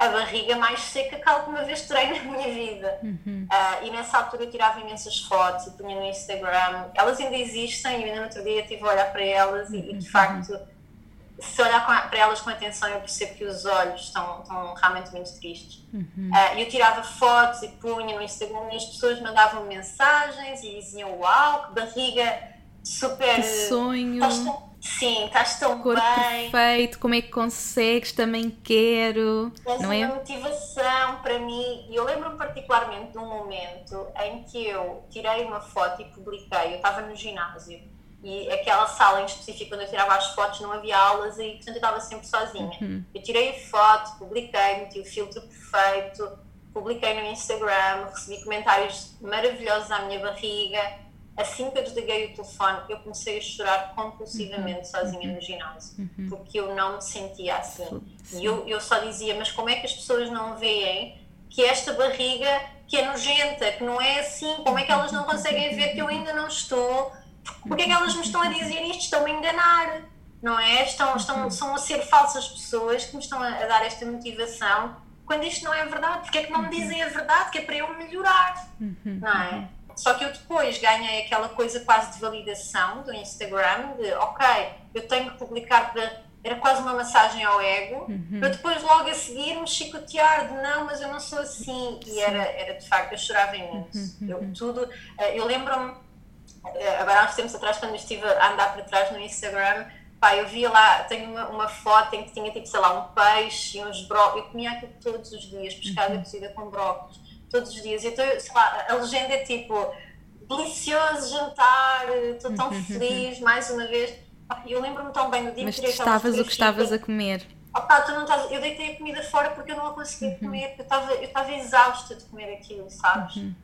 a barriga mais seca que alguma vez terei na minha vida. Uhum. Uh, e nessa altura eu tirava imensas fotos e punha no Instagram. Elas ainda existem e ainda no outro dia estive a olhar para elas e, e de uhum. facto, se olhar para elas com atenção, eu percebo que os olhos estão, estão realmente muito tristes. Uhum. Uh, eu tirava fotos e punha no Instagram e as pessoas mandavam mensagens e diziam: Uau, que barriga super. Que sonho! Sim, estás tão Corpo bem. perfeito, como é que consegues? Também quero. És não é? uma motivação para mim. E eu lembro-me particularmente de um momento em que eu tirei uma foto e publiquei. Eu estava no ginásio e aquela sala em específico, quando eu tirava as fotos, não havia aulas e, portanto, eu estava sempre sozinha. Uhum. Eu tirei a foto, publiquei, meti o filtro perfeito, publiquei no Instagram, recebi comentários maravilhosos à minha barriga assim que eu desliguei o telefone, eu comecei a chorar compulsivamente uhum. sozinha no ginásio, uhum. porque eu não me sentia assim. Sim. E eu, eu só dizia, mas como é que as pessoas não veem que esta barriga que é nojenta, que não é assim, como é que elas não conseguem ver que eu ainda não estou? Porque é que elas me estão a dizer isto? Estão-me a enganar, não é? Estão, estão, estão a ser falsas pessoas que me estão a, a dar esta motivação quando isto não é verdade. Porque é que não me dizem a verdade? Que é para eu melhorar, não é? Só que eu depois ganhei aquela coisa quase de validação do Instagram, de ok, eu tenho que publicar para. Era quase uma massagem ao ego, uhum. para depois logo a seguir me chicotear de não, mas eu não sou assim. E era, era de facto, eu chorava imenso. Uhum. Eu, tudo. Eh, eu lembro-me, eh, agora há uns tempos atrás, quando estive a andar para trás no Instagram, pá, eu via lá, tenho uma, uma, foto em que tinha tipo, sei lá, um peixe e uns brócolis. Eu comia aquilo todos os dias, pescada uhum. cozida com brócolis todos os dias. Então, sei lá, a legenda é tipo delicioso jantar, estou tão uhum. feliz, mais uma vez. Eu lembro-me tão bem do dia Mas que estavas o que estavas a comer. Opa, tu não estás, eu deitei a comida fora porque eu não a conseguia uhum. comer, porque eu estava eu exausta de comer aquilo, sabes? Uhum.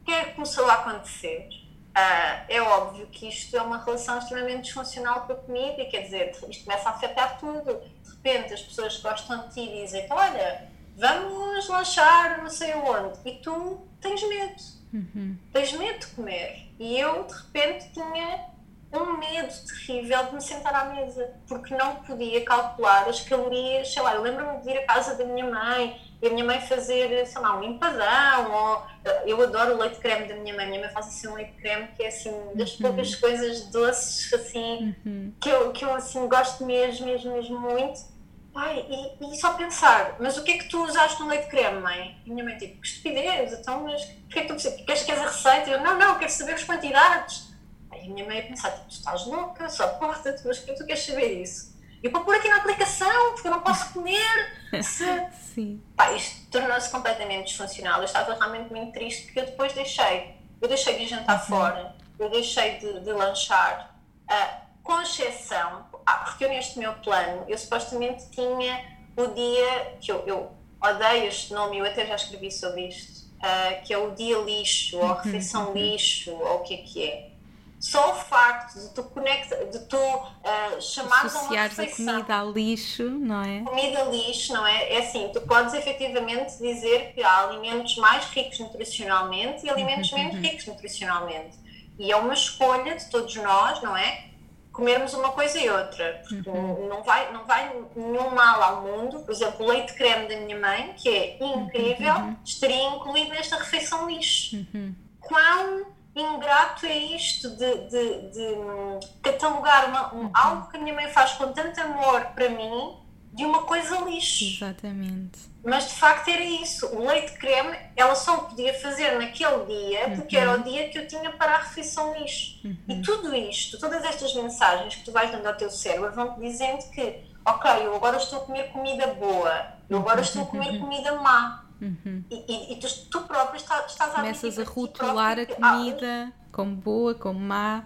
O que é que começou a acontecer? Uh, é óbvio que isto é uma relação extremamente disfuncional com a comida, e quer dizer, isto começa a afetar tudo. De repente, as pessoas gostam de ti e dizem: Olha, vamos lanchar não sei onde. E tu tens medo. Uhum. Tens medo de comer. E eu, de repente, tinha um medo terrível de me sentar à mesa, porque não podia calcular as calorias. Sei lá, eu lembro-me de ir à casa da minha mãe e a minha mãe fazer, sei lá, um empadão. Ou, eh, eu adoro o leite creme da minha mãe. Minha mãe faz assim um leite creme que é assim das uhum. poucas coisas doces assim uhum. que, eu, que eu assim gosto mesmo, mesmo, mesmo muito Pai, e, e, só pensar, mas o que é que tu usaste no leite creme, mãe? E a minha mãe, tipo, que estupidez, então, mas o que é que tu precisas? Queres, queres a receita? Eu, não, não, quero saber as quantidades. Aí a minha mãe a pensar, tipo, tu estás louca, só porta-te, mas que tu queres saber isso? E para pôr aqui na aplicação, porque eu não posso comer. Se... Sim. Pá, isto tornou-se completamente disfuncional. Eu estava realmente muito triste porque eu depois deixei. Eu deixei de jantar uhum. fora, eu deixei de, de lanchar. Uh, com exceção, ah, porque eu neste meu plano, eu supostamente tinha o dia, que eu, eu odeio este nome, eu até já escrevi sobre isto, uh, que é o dia lixo, ou a uhum, refeição uhum. lixo, ou o que é que é. Só o facto de tu conecta, de tu uh, chamares a uma refeição. a comida a lixo, não é? Comida lixo, não é? É assim, tu podes efetivamente dizer que há alimentos mais ricos nutricionalmente e alimentos uhum, menos ricos nutricionalmente. E é uma escolha de todos nós, não é? Comermos uma coisa e outra. Porque uhum. não, vai, não vai nenhum mal ao mundo. Por exemplo, o leite creme da minha mãe, que é incrível, uhum. estaria incluído nesta refeição lixo. Uhum. Quão ingrato é isto de, de, de catalogar uma, um, uhum. algo que a minha mãe faz com tanto amor para mim de uma coisa lixo. Exatamente. Mas de facto era isso. O leite creme ela só podia fazer naquele dia porque uhum. era o dia que eu tinha para a refeição lixo. Uhum. E tudo isto, todas estas mensagens que tu vais dando ao teu cérebro vão-te dizendo que, ok, eu agora estou a comer comida boa, eu agora estou a comer uhum. comida má. Uhum. E, e, e tu, tu próprio estás, estás a Começas a rotular a comida como boa, como má.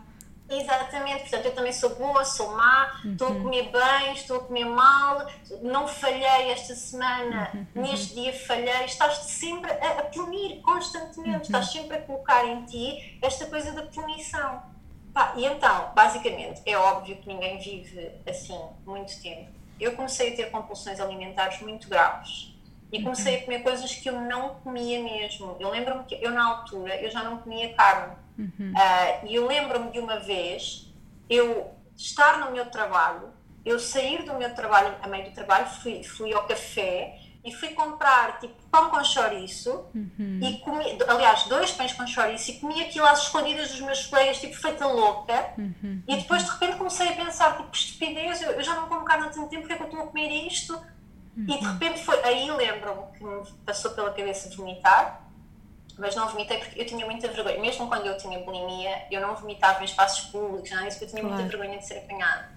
Exatamente, portanto, eu também sou boa, sou má, uhum. estou a comer bem, estou a comer mal, não falhei esta semana, uhum. uhum. neste dia falhei. Estás sempre a, a punir constantemente, uhum. estás sempre a colocar em ti esta coisa da punição. Pá, e então, basicamente, é óbvio que ninguém vive assim muito tempo. Eu comecei a ter compulsões alimentares muito graves e comecei a comer coisas que eu não comia mesmo. Eu lembro-me que eu, na altura, eu já não comia carne Uhum. Uh, e eu lembro-me de uma vez eu estar no meu trabalho, eu sair do meu trabalho, a meio do trabalho, fui, fui ao café e fui comprar tipo pão com chouriço uhum. e comi, aliás, dois pães com chouriço e comi aquilo às escondidas dos meus colegas, tipo feita louca. Uhum. E depois de repente comecei a pensar, tipo, que estupidez, eu, eu já não como carne há tanto tempo, porque é que eu estou a comer isto? Uhum. E de uhum. repente foi, aí lembro-me que me passou pela cabeça vomitar mas não vomitei porque eu tinha muita vergonha. Mesmo quando eu tinha bulimia, eu não vomitava em espaços públicos, nada disso, porque eu tinha claro. muita vergonha de ser apanhada.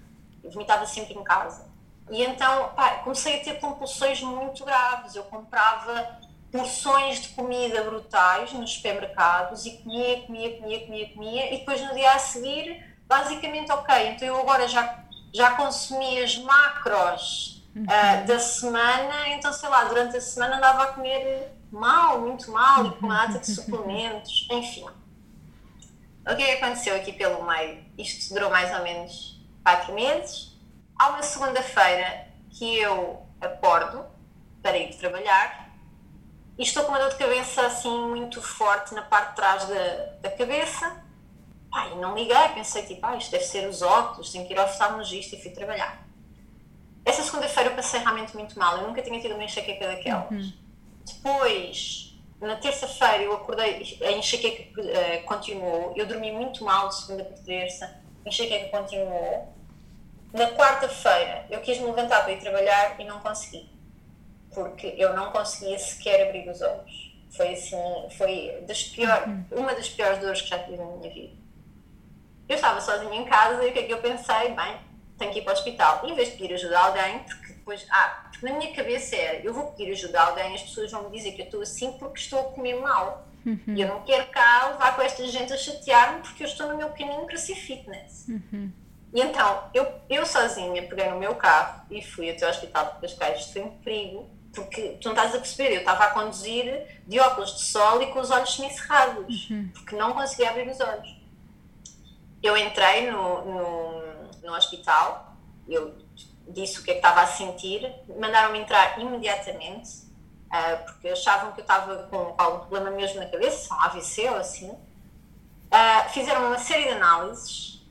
Eu vomitava sempre em casa. E então, pá, comecei a ter compulsões muito graves. Eu comprava porções de comida brutais nos supermercados e comia, comia, comia, comia, comia, e depois no dia a seguir, basicamente, ok, então eu agora já, já consumi as macros uhum. uh, da semana, então sei lá, durante a semana andava a comer mal, muito mal, e com nada de suplementos, enfim. O que que aconteceu aqui pelo meio? Isto durou mais ou menos quatro meses. Há uma segunda-feira que eu acordo para ir trabalhar e estou com uma dor de cabeça assim muito forte na parte de trás da, da cabeça. Pai, não liguei, pensei tipo, ah, isto deve ser os óculos, tenho que ir ao oftalmologista e fui trabalhar. Essa segunda-feira eu passei realmente muito mal, eu nunca tinha tido uma enxaqueca daquelas. Uhum. Depois, na terça-feira, eu acordei, a enxaqueca uh, continuou, eu dormi muito mal de segunda para terça, a enxaqueca continuou. Na quarta-feira, eu quis me levantar para ir trabalhar e não consegui porque eu não conseguia sequer abrir os olhos. Foi assim, foi das pior, uhum. uma das piores dores que já tive na minha vida. Eu estava sozinha em casa e o que é que eu pensei? Bem, tenho que ir para o hospital. Em vez de pedir ajuda a alguém, porque depois, ah, na minha cabeça era, eu vou pedir ajuda a alguém, as pessoas vão me dizer que eu estou assim porque estou a comer mal. Uhum. E eu não quero cá levar com esta gente a chatear-me porque eu estou no meu caminho para ser fitness. Uhum. E então, eu, eu sozinha peguei no meu carro e fui até ao hospital de Cascais. Isto foi um perigo porque tu não estás a perceber, eu estava a conduzir de óculos de sol e com os olhos semicerrados, uhum. porque não conseguia abrir os olhos. Eu entrei no, no, no hospital, eu disse o que é que estava a sentir, mandaram-me entrar imediatamente, uh, porque achavam que eu estava com algum problema mesmo na cabeça, um AVC ou assim. Uh, fizeram uma série de análises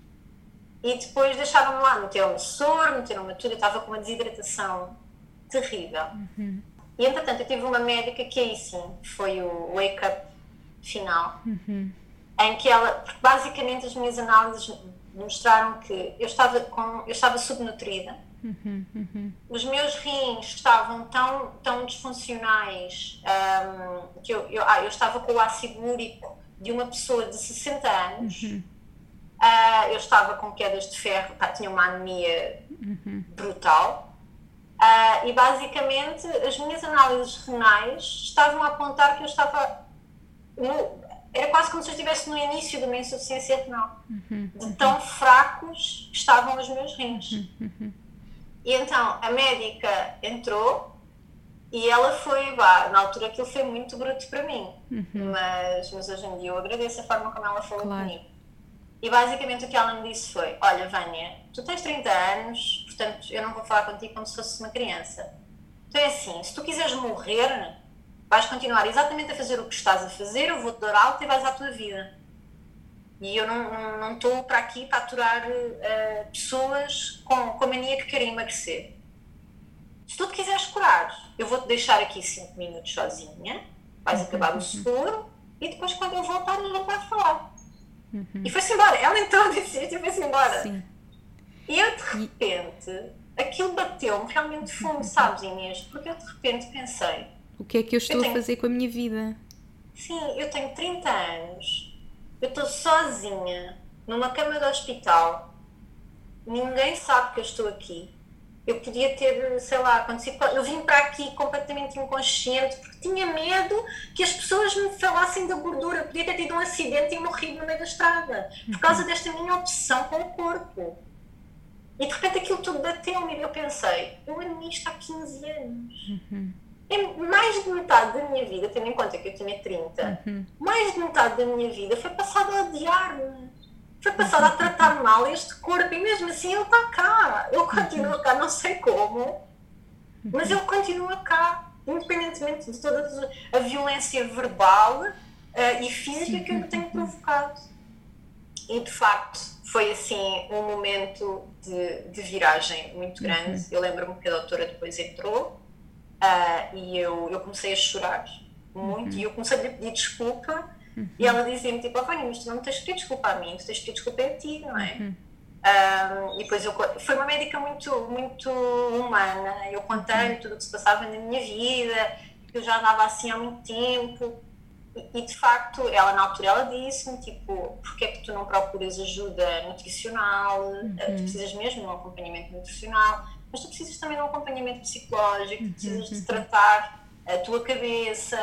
e depois deixaram-me lá, meteram-me soro, meteram-me tudo, eu estava com uma desidratação terrível. Uhum. E entretanto eu tive uma médica que aí sim foi o wake-up final, uhum. em que ela, porque basicamente as minhas análises mostraram que eu estava, com, eu estava subnutrida, uhum, uhum. os meus rins estavam tão, tão disfuncionais um, que eu, eu, ah, eu estava com o ácido úrico de uma pessoa de 60 anos. Uh, eu estava com quedas de ferro, tá, tinha uma anemia uhum. brutal. Uh, e basicamente as minhas análises renais estavam a apontar que eu estava. No, era quase como se eu estivesse no início de uma insuficiência renal. Uhum, de uhum. tão fracos estavam os meus rins. E então a médica entrou e ela foi, bah, na altura aquilo foi muito bruto para mim. Uhum. Mas, mas hoje em dia eu agradeço a forma como ela falou claro. comigo. E basicamente o que ela me disse foi: Olha, Vânia, tu tens 30 anos, portanto eu não vou falar contigo como se fosse uma criança. Então é assim: se tu quiseres morrer, vais continuar exatamente a fazer o que estás a fazer, eu vou-te dar alta e vais à tua vida. E eu não estou não, para aqui para aturar uh, pessoas com, com a mania que querem emagrecer. Se tu te quiseres curar, eu vou-te deixar aqui 5 minutos sozinha, vais uhum, acabar o seguro e depois, quando eu voltar, gente vai falar. Uhum. E foi-se embora. Ela entrou nesse sítio e foi-se embora. Sim. E eu, de repente, e... aquilo bateu-me realmente fundo, sabes, Inês? Porque eu, de repente, pensei... O que é que eu estou eu tenho... a fazer com a minha vida? Sim, eu tenho 30 anos, eu estou sozinha, numa cama de hospital, ninguém sabe que eu estou aqui eu podia ter, sei lá, acontecido. Eu vim para aqui completamente inconsciente porque tinha medo que as pessoas me falassem da gordura. Eu podia ter tido um acidente e morrido no meio da estrada por causa desta minha obsessão com o corpo. E de repente aquilo tudo bateu-me e eu pensei: eu ando nisto há 15 anos. Uhum. É mais de metade da minha vida, tendo em conta que eu tinha 30, uhum. mais de metade da minha vida foi passada a odiar-me foi passado a tratar mal este corpo e mesmo assim ele está cá. Ele continua cá, não sei como, mas ele continua cá, independentemente de toda a violência verbal uh, e física que eu tenho provocado. E de facto foi assim um momento de, de viragem muito grande. Uhum. Eu lembro-me que a doutora depois entrou uh, e eu, eu comecei a chorar muito uhum. e eu comecei a lhe pedir desculpa Uhum. E ela dizia-me, tipo, oh, Vânia, mas tu não tens que pedir desculpa a mim, tu tens que pedir desculpa a ti, não é? Uhum. Um, e depois eu, foi uma médica muito, muito humana, eu contei-lhe tudo o que se passava na minha vida, que eu já andava assim há muito tempo, e, e de facto, ela na altura ela disse-me, tipo, porque é que tu não procuras ajuda nutricional, uhum. tu precisas mesmo de um acompanhamento nutricional, mas tu precisas também de um acompanhamento psicológico, tu precisas de uhum. tratar a tua cabeça,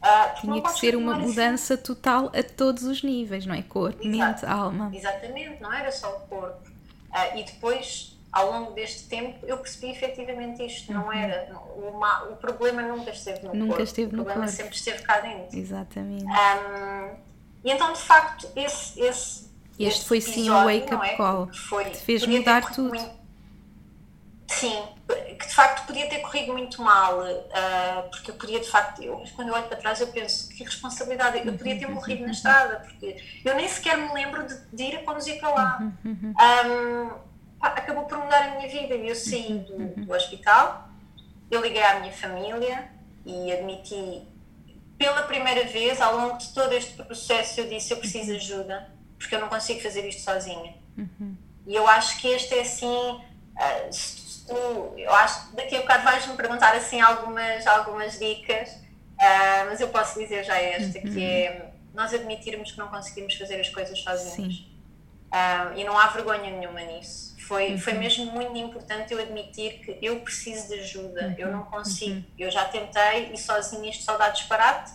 Uh, Tinha que ser uma mudança assim. total a todos os níveis, não é? Corpo, Exato. mente, alma. Exatamente, não era só o corpo. Uh, e depois, ao longo deste tempo, eu percebi efetivamente isto. Não uhum. era. O, o, problema nunca esteve no nunca corpo. Esteve no o problema corpo. sempre esteve cá dentro. Exatamente. Um, e então, de facto, esse. esse este foi sim um wake-up é? call. Foi, Te fez mudar tudo. Muito, sim, que de facto podia ter corrido muito mal, uh, porque eu podia de facto, eu, quando eu olho para trás eu penso que responsabilidade, eu podia ter morrido na estrada, porque eu nem sequer me lembro de, de ir a conduzir para lá. Um, pá, acabou por mudar a minha vida. Eu saí do, do hospital, eu liguei à minha família e admiti pela primeira vez, ao longo de todo este processo, eu disse: Eu preciso de ajuda, porque eu não consigo fazer isto sozinha. E eu acho que este é assim. Uh, se eu acho que daqui a bocado vais-me perguntar assim algumas, algumas dicas, uh, mas eu posso dizer já esta, uhum. que é nós admitirmos que não conseguimos fazer as coisas sozinhos. Uh, e não há vergonha nenhuma nisso foi, uhum. foi mesmo muito importante eu admitir que eu preciso de ajuda, uhum. eu não consigo, uhum. eu já tentei e sozinha isto só dá disparate,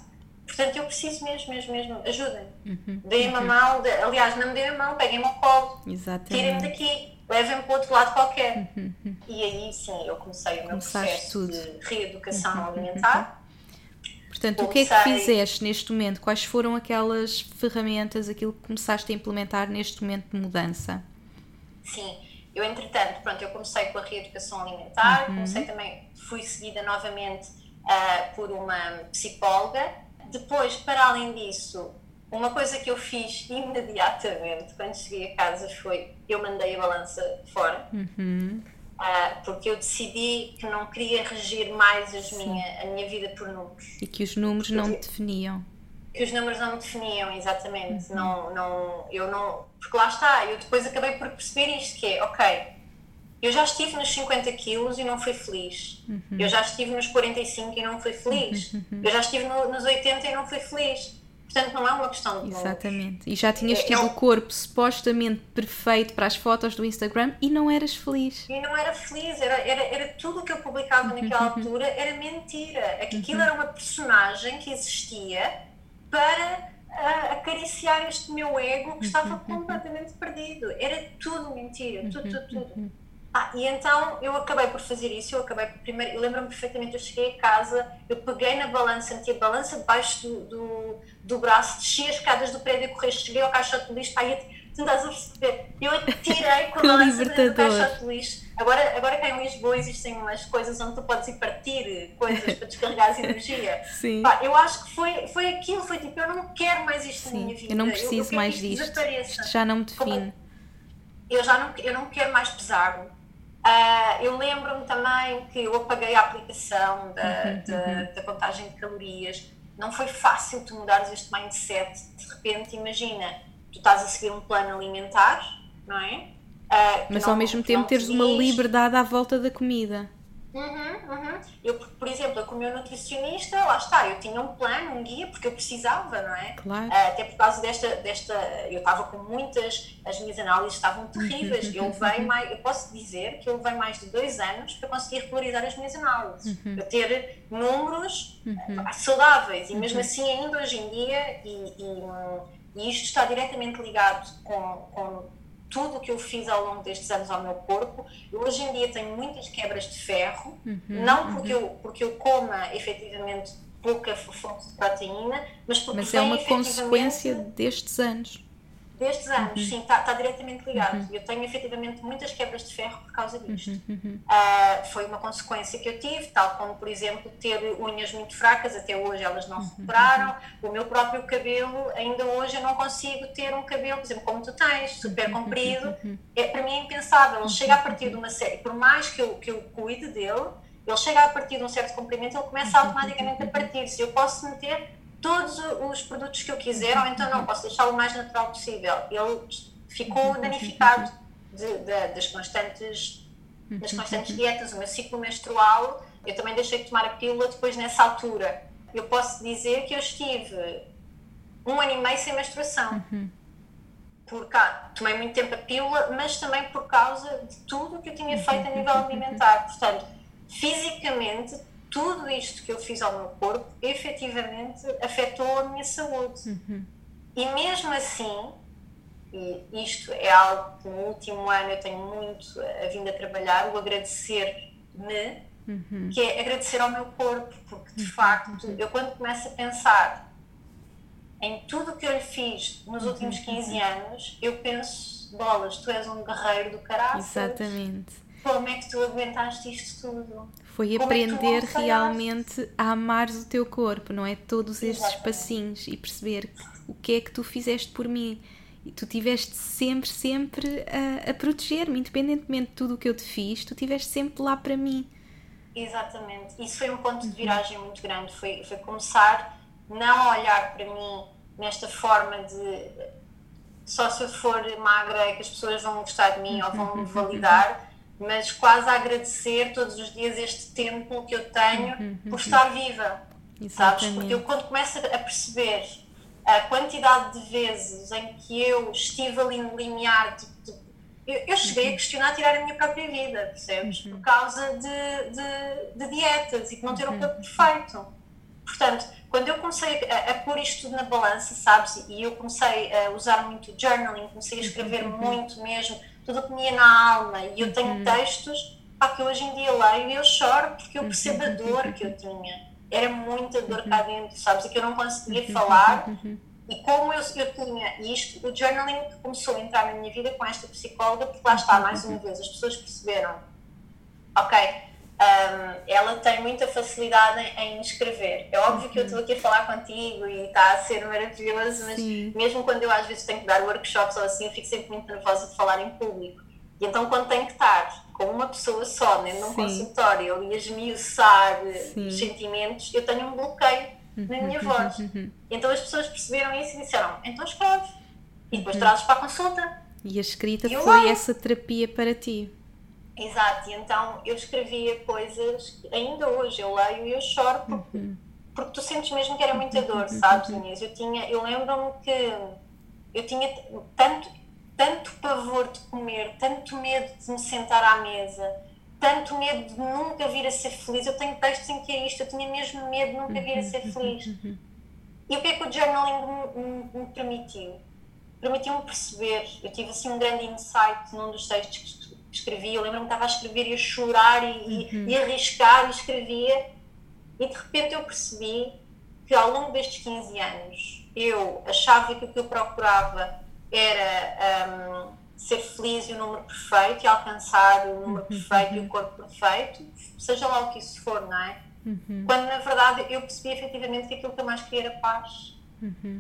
portanto eu preciso mesmo, mesmo, mesmo, ajudem. Uhum. Deem-me a uhum. mão, de, aliás, não me deem a mão, peguem-me ao colo, tirem-me daqui, levem-me para outro lado qualquer. Uhum. E aí sim eu comecei o meu Começaste processo tudo. de reeducação alimentar. Portanto, o que é que fizeste neste momento? Quais foram aquelas ferramentas, aquilo que começaste a implementar neste momento de mudança? Sim, eu, entretanto, pronto, eu comecei com a reeducação alimentar, uhum. comecei também, fui seguida novamente uh, por uma psicóloga. Depois, para além disso, uma coisa que eu fiz imediatamente quando cheguei a casa foi eu mandei a balança fora. Uhum. Uh, porque eu decidi que não queria regir mais minha, a minha vida por números. E que os números porque, não me definiam. Que os números não me definiam, exatamente. Uhum. Não, não, eu não, porque lá está, eu depois acabei por perceber isto, que é, ok, eu já estive nos 50 quilos e não fui feliz. Uhum. Eu já estive nos 45 e não fui feliz. Uhum. Eu já estive no, nos 80 e não fui feliz. Portanto, não é uma questão de Exatamente. E já tinhas é, tido é, o corpo supostamente perfeito para as fotos do Instagram e não eras feliz. E não era feliz. Era, era, era tudo o que eu publicava naquela altura era mentira. Aquilo era uma personagem que existia para a acariciar este meu ego que estava completamente perdido. Era tudo mentira, tudo, tudo, tudo. Ah, e então eu acabei por fazer isso, eu acabei por primeiro, eu lembro-me perfeitamente, eu cheguei a casa, eu peguei na balança, meti a balança debaixo do, do, do braço, desci as escadas do prédio e correr, cheguei ao caixote de lixo, pá, e tu estás a perceber, eu atirei com a balança do caixote de lixo Agora, agora cá em Lisboa existem umas coisas onde tu podes ir partir coisas para descarregar energia. Sim. Pá, eu acho que foi, foi aquilo, foi tipo, eu não quero mais isto Sim, na minha vida. Eu não preciso eu, eu mais disto. Isto já não me define. Eu já não, eu não quero mais pesar. Uh, eu lembro-me também que eu apaguei a aplicação da, uhum, da, uhum. da, contagem de calorias. Não foi fácil tu mudares este mindset. De repente, imagina, tu estás a seguir um plano alimentar, não é? Uh, Mas não, ao mesmo tempo teres uma liberdade à volta da comida. Uhum, uhum. Eu, por exemplo, eu com o meu nutricionista, lá está, eu tinha um plano, um guia, porque eu precisava, não é? Claro. Uh, até por causa desta, desta eu estava com muitas, as minhas análises estavam terríveis. eu levei mais, eu posso dizer que eu levei mais de dois anos para conseguir regularizar as minhas análises, uhum. para ter números uhum. saudáveis. E mesmo uhum. assim, ainda hoje em dia, e, e, e isto está diretamente ligado com, com tudo o que eu fiz ao longo destes anos ao meu corpo. Eu hoje em dia tenho muitas quebras de ferro, uhum, não porque, uhum. eu, porque eu coma efetivamente pouca fonte de proteína, mas porque mas é uma consequência destes anos destes anos, uhum. sim, está tá diretamente ligado. Uhum. Eu tenho efetivamente muitas quebras de ferro por causa disto. Uhum. Uh, foi uma consequência que eu tive, tal como, por exemplo, ter unhas muito fracas, até hoje elas não se recuperaram. O meu próprio cabelo, ainda hoje eu não consigo ter um cabelo, por exemplo, como tu tens, super comprido. É, para mim é impensável. Ele chega a partir de uma série, por mais que eu, que eu cuide dele, ele chega a partir de um certo comprimento, ele começa automaticamente a partir-se. Eu posso meter todos os produtos que eu quiser, ou então não, posso deixá-lo o mais natural possível. Ele ficou danificado de, de, das constantes das constantes dietas, o meu ciclo menstrual, eu também deixei de tomar a pílula depois nessa altura. Eu posso dizer que eu estive um ano e meio sem menstruação. Uhum. Por cá, tomei muito tempo a pílula, mas também por causa de tudo o que eu tinha feito a nível alimentar. Portanto, fisicamente tudo isto que eu fiz ao meu corpo efetivamente afetou a minha saúde. Uhum. E mesmo assim, e isto é algo que no último ano eu tenho muito a vindo a trabalhar, o agradecer-me, uhum. que é agradecer ao meu corpo, porque de uhum. facto eu quando começo a pensar em tudo o que eu lhe fiz nos últimos 15 anos, eu penso, bolas, tu és um guerreiro do caralho. Exatamente. Como é que tu aguentaste isto tudo? Foi Como é aprender falhaste? realmente a amares o teu corpo, não é? Todos estes Exatamente. passinhos e perceber o que é que tu fizeste por mim. E tu tiveste sempre, sempre a, a proteger-me, independentemente de tudo o que eu te fiz, tu estiveste sempre lá para mim. Exatamente. Isso foi um ponto de viragem muito grande. Foi, foi começar não a olhar para mim nesta forma de só se eu for magra é que as pessoas vão gostar de mim ou vão me validar, mas quase a agradecer todos os dias este tempo que eu tenho por estar viva. Sabes? Porque eu Exatamente. quando começo a perceber a quantidade de vezes em que eu estive ali no limiar de, de- eu, eu cheguei a questionar tirar a minha própria vida, percebes? Por causa de, de, de dietas e de não ter um corpo perfeito. Portanto, quando eu comecei a, a pôr isto tudo na balança, sabes? E eu comecei a usar muito journaling, comecei a escrever muito mesmo, tudo o que me ia na alma. E eu tenho textos pá, que hoje em dia leio e eu choro porque eu percebo a dor que eu tinha. Era muita dor cá dentro, sabes? E que eu não conseguia falar. E como eu, eu tinha isto, o journaling começou a entrar na minha vida com esta psicóloga, porque lá está, mais uma vez, as pessoas perceberam ok, hum, ela tem muita facilidade em, em escrever. É óbvio que eu estou aqui a falar contigo e está a ser maravilhoso, mas Sim. mesmo quando eu às vezes tenho que dar workshops ou assim, eu fico sempre muito nervosa de falar em público. E então quando tenho que estar com uma pessoa só, né, num Sim. consultório, a esmiuçar Sim. os sentimentos, eu tenho um bloqueio na minha voz. Então as pessoas perceberam isso e disseram, então escreve. E depois trazes para a consulta. E a escrita E foi amo. essa terapia para ti. Exato, e então eu escrevia coisas, que ainda hoje eu leio e eu choro porque, Uhum. porque tu sentes mesmo que era muita dor, sabes, Inês? Eu, tinha, eu lembro-me que eu tinha tanto, tanto pavor de comer, tanto medo de me sentar à mesa, tanto medo de nunca vir a ser feliz. Eu tenho textos em que é isto, eu tinha mesmo medo de nunca vir a ser feliz. E o que é que o journaling me, me- me permitiu? Permitiu-me perceber. Eu tive assim um grande insight num dos textos que es- que escrevi. Eu lembro-me que estava a escrever e a chorar e, e, e a arriscar e escrevia. E de repente eu percebi que ao longo destes 15 anos eu achava que o que eu procurava era hum, ser feliz e o número perfeito e alcançar o número perfeito e o corpo perfeito, seja lá o que isso for, não é? Quando na verdade eu percebi efetivamente que aquilo que eu mais queria era paz.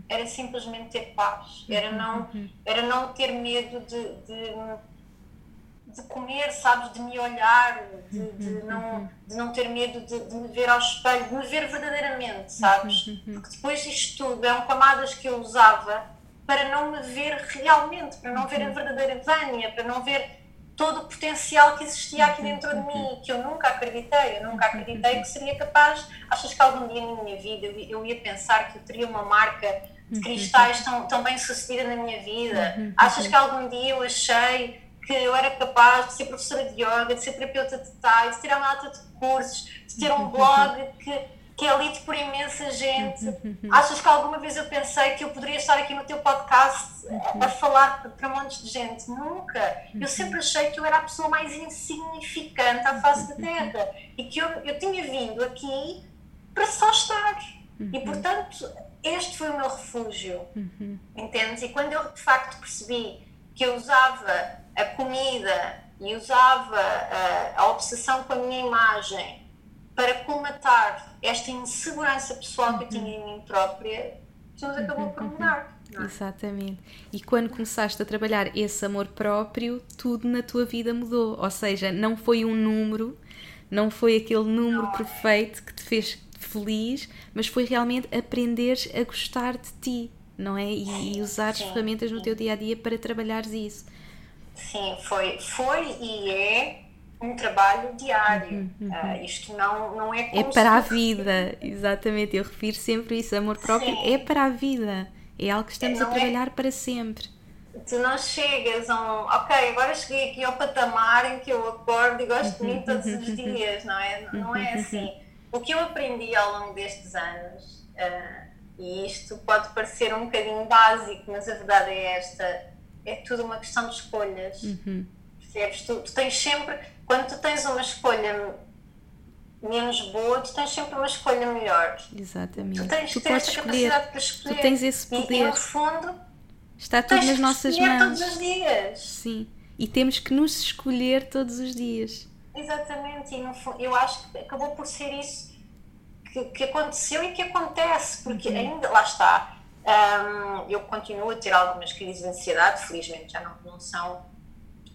Era simplesmente ter paz. Era não, era não ter medo de, de, de comer, sabes? De me olhar, de, de não, de não ter medo de, de me ver ao espelho, de me ver verdadeiramente, sabes? Porque depois isto tudo eram camadas que eu usava para não me ver realmente, para não ver a verdadeira Vânia, para não ver todo o potencial que existia aqui dentro de mim, que eu nunca acreditei, eu nunca acreditei que seria capaz. Achas que algum dia na minha vida eu, eu ia pensar que eu teria uma marca de cristais tão, tão bem sucedida na minha vida? Achas que algum dia eu achei que eu era capaz de ser professora de yoga, de ser terapeuta de Thai, de tirar uma data de cursos, de ter um blog que que é lido por imensa gente. Achas que alguma vez eu pensei que eu poderia estar aqui no teu podcast a, falar para- para montes de gente? Nunca. Eu sempre achei que eu era a pessoa mais insignificante à face da Terra e que eu, eu tinha vindo aqui para só estar. E portanto, este foi o meu refúgio. Entendes? E quando eu de facto percebi que eu usava a comida e usava a, a obsessão com a minha imagem para colmatar esta insegurança pessoal que eu tinha em mim própria, tudo acabou por mudar. é? Exatamente. E quando começaste a trabalhar esse amor próprio, tudo na tua vida mudou. Ou seja, não foi um número, não foi aquele número perfeito que te fez feliz, mas foi realmente aprenderes a gostar de ti, não é? E, e usar Sim, ferramentas no teu dia a dia para trabalhares isso. Sim, foi, foi e é um trabalho diário. Ah, isto não, não é É para a vida, exatamente. Eu refiro sempre isso. Amor próprio Sim. é para a vida. É algo que estamos a Não é- trabalhar para sempre. tu não chegas a um. Ok, agora cheguei aqui ao patamar em que eu acordo e gosto de mim todos os dias, não é? Não é assim. O que eu aprendi ao longo destes anos, ah, e isto pode parecer um bocadinho básico, mas a verdade é esta: é tudo uma questão de escolhas. Percebes? Tu, tu tens sempre. Quando tu tens uma escolha menos boa, tu tens sempre uma escolha melhor. Exatamente. Tu tens tu podes essa escolher. capacidade para escolher. Tu tens esse E, e poder. no fundo, Está tudo nas nossas mãos. todos os dias. Sim. E temos que nos escolher todos os dias. Exatamente, e no fundo, eu acho que acabou por ser isso que, que aconteceu e que acontece, porque Uhum. ainda, lá está, hum, eu continuo a ter algumas crises de ansiedade, felizmente já não, não são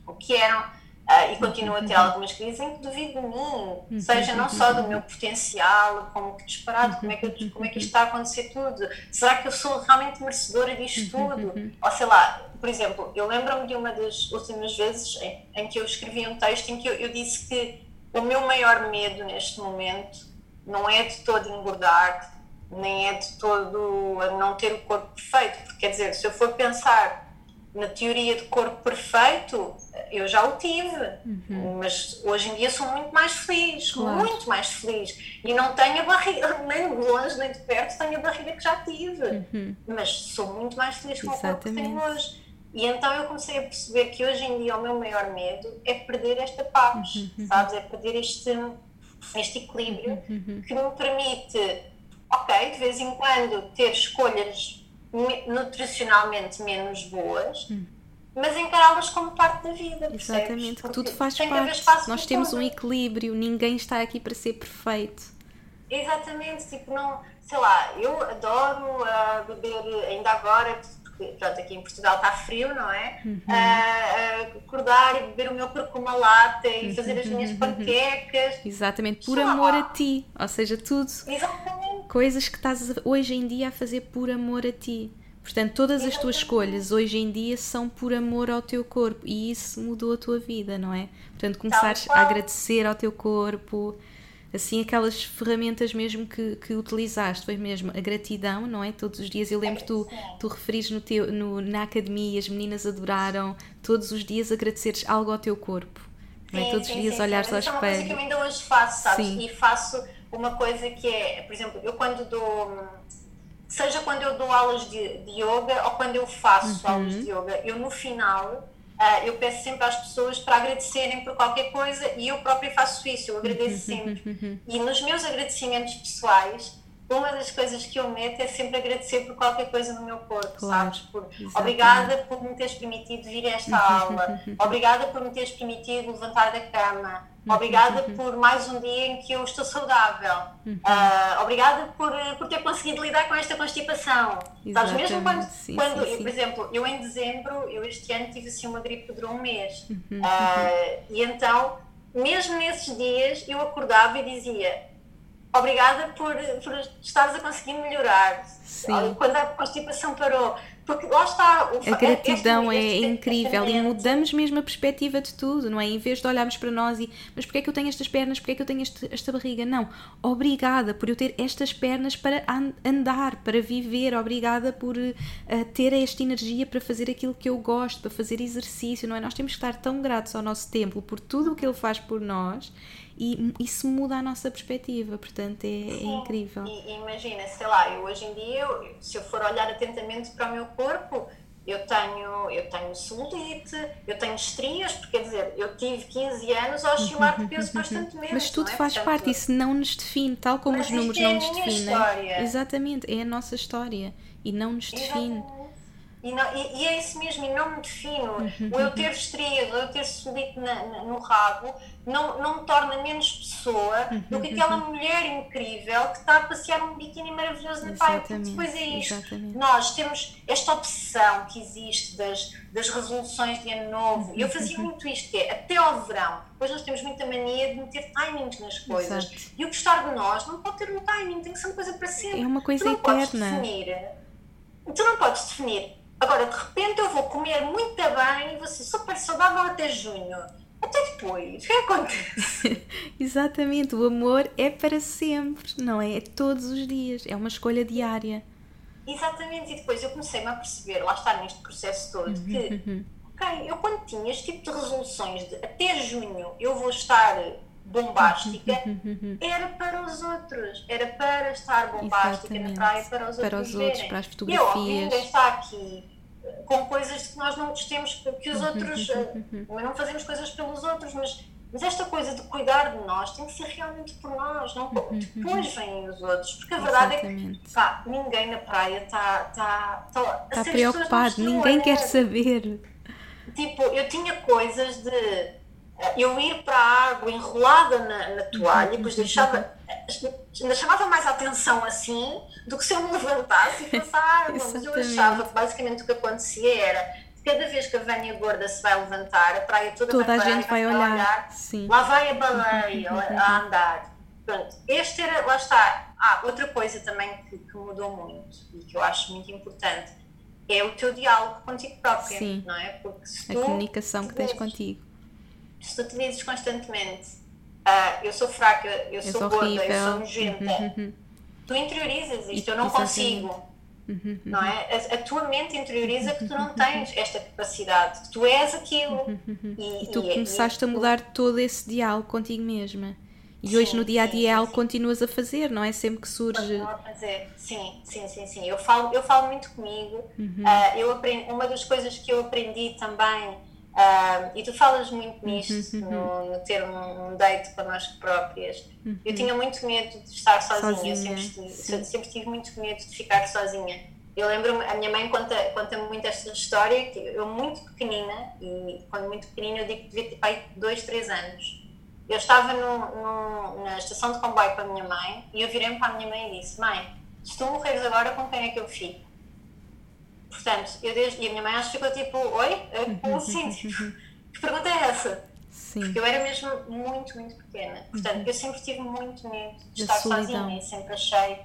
o que eram, ah, e continuo a ter Uhum. algumas crises em que duvido de mim, seja não só do meu potencial, como que disparado, como é que, eu- como é que isto está a acontecer tudo, será que eu sou realmente merecedora disto Uhum, tudo? Ou sei lá, por exemplo, eu lembro-me de uma das últimas vezes em, em que eu escrevi um texto em que eu, eu disse que o meu maior medo neste momento não é de todo engordar, nem é de todo a não ter o corpo perfeito, porque quer dizer, se eu for pensar na teoria de corpo perfeito, eu já o tive, mas hoje em dia sou muito mais feliz, Claro. muito mais feliz. E não tenho a barriga, nem de longe nem de perto, tenho a barriga que já tive. Mas sou muito mais feliz com o corpo que tenho hoje. E então eu comecei a perceber que hoje em dia o meu maior medo é perder esta paz, sabes? É perder este, este equilíbrio que me permite, ok, de vez em quando ter escolhas me- nutricionalmente menos boas, mas encará-las como parte da vida. Exatamente, que tudo faz parte. Nós temos um tudo. equilíbrio, ninguém está aqui para ser perfeito. Exatamente, tipo, não, sei lá, eu adoro ah, beber, ainda agora, pronto, aqui em Portugal está frio, não é? Uhum. Ah, acordar e beber o meu curcuma latte e fazer as Uhum. minhas panquecas. Exatamente, por amor a ti. Ou seja, tudo Exatamente. coisas que estás hoje em dia a fazer por amor a ti. Portanto, todas as tuas escolhas hoje em dia são por amor ao teu corpo e isso mudou a tua vida, não é? Portanto, começares a agradecer ao teu corpo, assim, aquelas ferramentas mesmo que, que utilizaste, foi mesmo a gratidão, não é? Todos os dias, eu lembro tu, tu referires no teu, no, na academia, as meninas adoraram todos os dias agradeceres algo ao teu corpo, não é? Sim, Todos os sim, dias sim, olhares sim. ao Mas isso é uma coisa que eu espelho. ainda hoje faço, sabes? Sim. E faço uma coisa que é, por exemplo, eu quando dou, seja quando eu dou aulas de, de yoga ou quando eu faço Uhum. aulas de yoga, eu no final ah, eu peço sempre às pessoas para agradecerem por qualquer coisa e eu própria faço isso, eu Uhum, agradeço sempre. E nos meus agradecimentos pessoais, uma das coisas que eu meto é sempre agradecer por qualquer coisa no meu corpo, Claro, sabes? Por, exatamente. obrigada por me teres permitido vir a esta aula, obrigada por me teres permitido levantar da cama, obrigada por mais um dia em que eu estou saudável, Ah, obrigada por, por ter conseguido lidar com esta constipação. Sabes, mesmo quando, sim, quando sim, eu, por exemplo, eu em dezembro, eu este ano tive assim uma gripe que durou um mês. Uhum, Ah, e então, mesmo nesses dias, eu acordava e dizia obrigada por, por estares a conseguir melhorar. Sim. Quando a constipação parou. Porque lá está. O, A gratidão é este- este incrível e mudamos mesmo a perspectiva de tudo, não é? Em vez de olharmos para nós e mas porquê é que eu tenho estas pernas, porquê é que eu tenho este- esta barriga? Não, obrigada por eu ter estas pernas para an- andar, para viver, obrigada por eh, ter esta energia para fazer aquilo que eu gosto, para fazer exercício, não é? Nós temos que estar tão gratos ao nosso templo por tudo o que ele faz por nós e isso muda a nossa perspectiva, portanto é, é incrível. E, imagina, sei lá, eu hoje em dia, eu- se eu for olhar atentamente para o meu corpo, eu tenho, eu tenho celulite, eu tenho estrias, porque quer dizer, eu tive 15 anos a oscilar de peso constantemente. Mas tudo é? faz Portanto, parte, isso não nos define, tal como os números é não nos definem. Exatamente, é a nossa história e não nos define. Exatamente. E, não- e- e é isso mesmo, e não me defino. Uhum, O eu ter estrias, ou eu ter celulite na- na- no rabo, não, não me torna menos pessoa do Uhum, que aquela mulher incrível que está a passear um biquíni maravilhoso na praia. Depois é isto. exatamente. Nós temos esta obsessão que existe das, das resoluções de ano novo. E eu fazia Uhum. muito isto, que é até ao verão. Depois nós temos muita mania de meter timings nas coisas. Exato. E o gostar de nós não pode ter um timing, tem que ser uma coisa para sempre. É uma coisa tu não podes eterna. definir tu não podes definir. Agora, de repente, eu vou comer muito bem e vou ser super saudável até junho. Até depois. O que acontece? Exatamente, o amor é para sempre, não é? É todos os dias, é uma escolha diária. Exatamente. E depois eu comecei-me a perceber, lá está neste processo todo, Uhum, que, ok, eu quando tinha este tipo de resoluções de até junho eu vou estar bombástica, Uhum, era para os outros. Era para estar bombástica na Exatamente. praia para os Para outros os outros, verem. para as E eu, fotografias. ninguém está aqui com coisas que nós não gostemos que Uhum, os outros. eh, Mas não fazemos coisas pelos outros, mas Mas esta coisa de cuidar de nós tem que ser realmente por nós, não Uhum, depois vêm os outros. Porque a verdade Exatamente. é que pá, ninguém na praia está tá, tá, Está ser preocupado, ninguém quer saber. Tipo, eu tinha coisas de eh, eu ir para a água enrolada na, na toalha e depois deixava, chamava mais a atenção assim do que se eu me levantasse e água. Mas eu achava que basicamente o que acontecia era cada vez que a Vânia Gorda se vai levantar, a praia toda, Toda vai a gente vai a olhar. Sim. Lá vai a baleia a andar. Pronto, este era, lá está. Ah, outra coisa também que, que mudou muito e que eu acho muito importante é o teu diálogo contigo própria, Sim. não é? Porque se A tu comunicação que tens dizes- contigo. se tu te dizes constantemente ah, eu sou fraca, eu És sou gorda, eu sou nojenta, Uhum, uhum. tu interiorizas isto, E- eu não exatamente. consigo. Uhum, Não é? A, a tua mente interioriza que tu não tens esta capacidade, que tu és aquilo. E tu e- começaste a e- mudar todo esse diálogo contigo mesma. E Sim, hoje no dia a sim, dia é algo sim. que continuas a fazer, não é? Sempre que surge. Continuo a fazer. Sim, sim, sim, sim. Eu falo, eu falo muito comigo. Uhum. Ah, eu aprendi, uma das coisas que eu aprendi também, ah, e tu falas muito nisto, Uhum, no, no ter um, um date connosco próprias. Eu tinha muito medo de estar sozinha. Eu Sozinha, sempre, sim. sempre tive muito medo de ficar sozinha. Eu lembro-me, a minha mãe conta, conta muito esta história, que eu muito pequenina, e quando muito pequenina eu digo que devia ter pai dois, três anos. Eu estava no, no- na estação de comboio com a minha mãe e eu virei-me para a minha mãe e disse: Mãe, se tu morreres agora, com quem é que eu fico? Portanto, eu desde, e a minha mãe acho que ficou tipo: Oi? Assim? Tipo, que pergunta é essa? Sim. Porque eu era mesmo muito, muito pequena. Portanto, eu sempre tive muito medo de Uhum. Da estar solidão. sozinha e sempre achei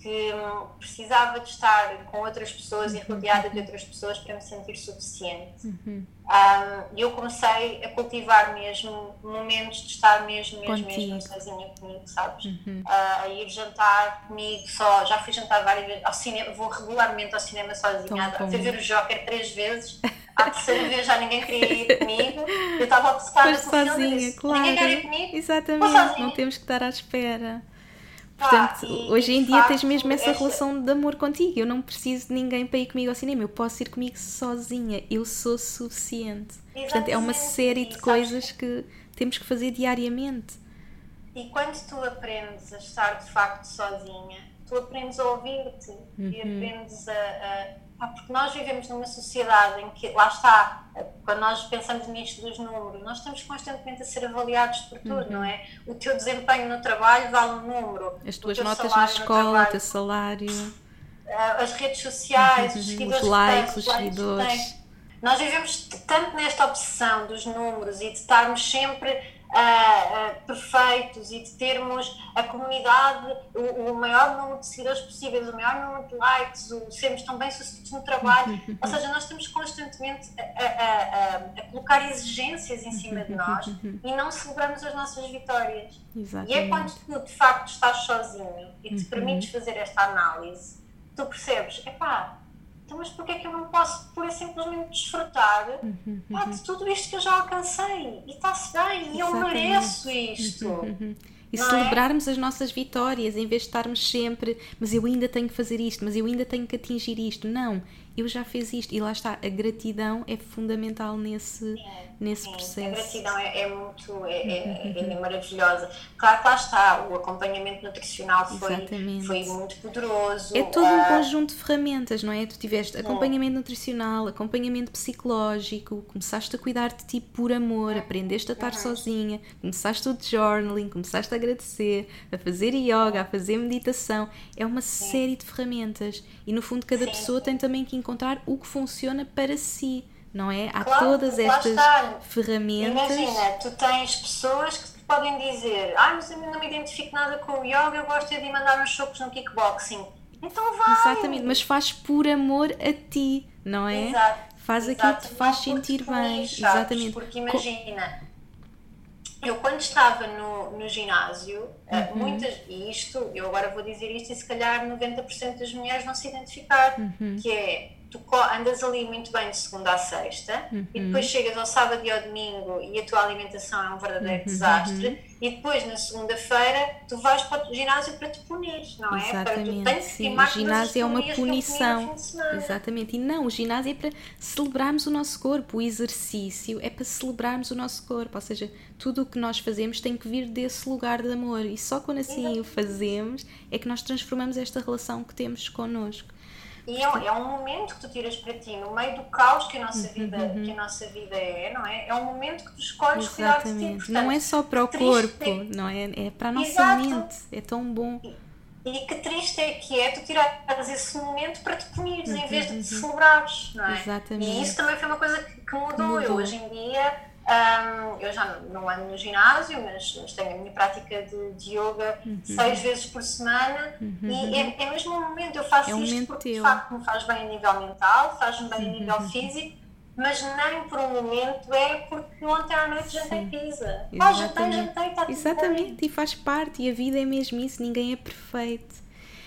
que precisava de estar com outras pessoas e rodeada de outras pessoas para me sentir suficiente. Uhum. Um, E eu comecei a cultivar mesmo momentos de estar mesmo, mesmo, mesmo sozinha comigo, sabes? Uhum. Ah, a ir jantar comigo só, já fui jantar várias vezes ao cinema, vou regularmente ao cinema sozinha, fui ver o Joker três vezes, à terceira vez já ninguém queria ir comigo, eu estava obcecada com sozinha, disse, claro. ninguém quer ir comigo, Exatamente, não temos que estar à espera. Portanto, e- hoje e em dia tens facto, mesmo essa relação de amor contigo. Eu não preciso de ninguém para ir comigo ao cinema. Eu posso ir comigo sozinha. Eu sou suficiente. Portanto, é uma Exatamente. série E de sabes- coisas que temos que fazer diariamente. E quando tu aprendes a estar de facto sozinha, tu aprendes a ouvir-te e Uhum. aprendes a, a- Porque nós vivemos numa sociedade em que, lá está, quando nós pensamos nisto dos números, nós estamos constantemente a ser avaliados por tudo, Uhum. não é? O teu desempenho no trabalho vale um número. As tuas notas na escola, o teu salário, ah, as redes sociais, os Uhum, seguidores os likes, os seguidores. Nós vivemos tanto nesta obsessão dos números e de estarmos sempre ah, ah, perfeitos e de termos a comunidade, o, o maior número de seguidores possíveis, o maior número de likes, o, sermos tão bem sucedidos no trabalho. Ou seja, nós estamos constantemente a, a- a- a- colocar exigências em cima de nós e não celebramos as nossas vitórias. E é quando exatamente. tu de facto estás sozinho e te permites fazer esta análise, tu percebes, epá, então mas porquê é que eu não posso pura simplesmente desfrutar pá, de tudo isto que eu já alcancei? E está-se bem, e eu mereço isto. Uhum. E Não é? celebrarmos as nossas vitórias em vez de estarmos sempre, mas eu ainda tenho que fazer isto, mas eu ainda tenho que atingir isto. Não, eu já fiz isto. E lá está, a gratidão é fundamental nesse, nesse Sim, processo. A gratidão é, é muito é, é- é maravilhosa. Claro que lá está, o acompanhamento nutricional foi, Exatamente. foi muito poderoso. É todo um ah, conjunto de ferramentas, não é? Tu tiveste acompanhamento nutricional, acompanhamento psicológico, começaste a cuidar de ti por amor, aprendeste a estar sozinha, começaste o journaling, começaste a agradecer, a fazer yoga, a fazer meditação. É uma série de ferramentas e no fundo cada Sim, pessoa tem também que encontrar o que funciona para si, não é? Há Claro, todas estas está. ferramentas. Imagina, tu tens pessoas que te podem dizer ah, mas eu não me identifico nada com o yoga, eu gosto é de mandar uns socos no kickboxing. Então vai! Exatamente, mas faz por amor a ti, não é? Exato, Faz aquilo que te faz sentir bem. sabes? Exatamente. Porque imagina, eu quando estava no, no ginásio, eh, Uhum. muitas, e isto, eu agora vou dizer isto e se calhar 90% das mulheres vão se identificar, Uhum. que é tu andas ali muito bem de segunda a sexta uhum. e depois chegas ao sábado e ao domingo e a tua alimentação é um verdadeiro uhum. desastre e depois na segunda-feira tu vais para o ginásio para te punir, não é? Exatamente, para, sim. O ginásio é uma punição. Exatamente. E não, o ginásio é para celebrarmos o nosso corpo, o exercício é para celebrarmos o nosso corpo, ou seja, tudo o que nós fazemos tem que vir desse lugar de amor e só quando assim Exatamente. o fazemos é que nós transformamos esta relação que temos connosco. E é, é, um momento que tu tiras para ti, no meio do caos que a nossa uhum, vida, uhum. que a nossa vida é, não é? É um momento que tu escolhes Exatamente. cuidar de ti. Portanto, não é só para o corpo, é... não é? É para a nossa Exato. mente. É tão bom. E, e que triste é que é tu tirares esse momento para te punires uhum, em vez de te uhum. celebrares, não é? Exatamente. E isso também foi uma coisa que, que mudou. mudou. Eu hoje em dia um, eu já não ando no ginásio, mas, mas tenho a minha prática de, de yoga uhum. seis vezes por semana uhum. e é, é mesmo um momento. Eu faço é um isto porque de facto me faz bem a nível mental, faz-me bem a nível uhum. físico, mas nem por um momento é porque ontem à noite jantei pizza. Ah, jantei, jantei, está tudo Exatamente, bem. e faz parte, e a vida é mesmo isso, ninguém é perfeito.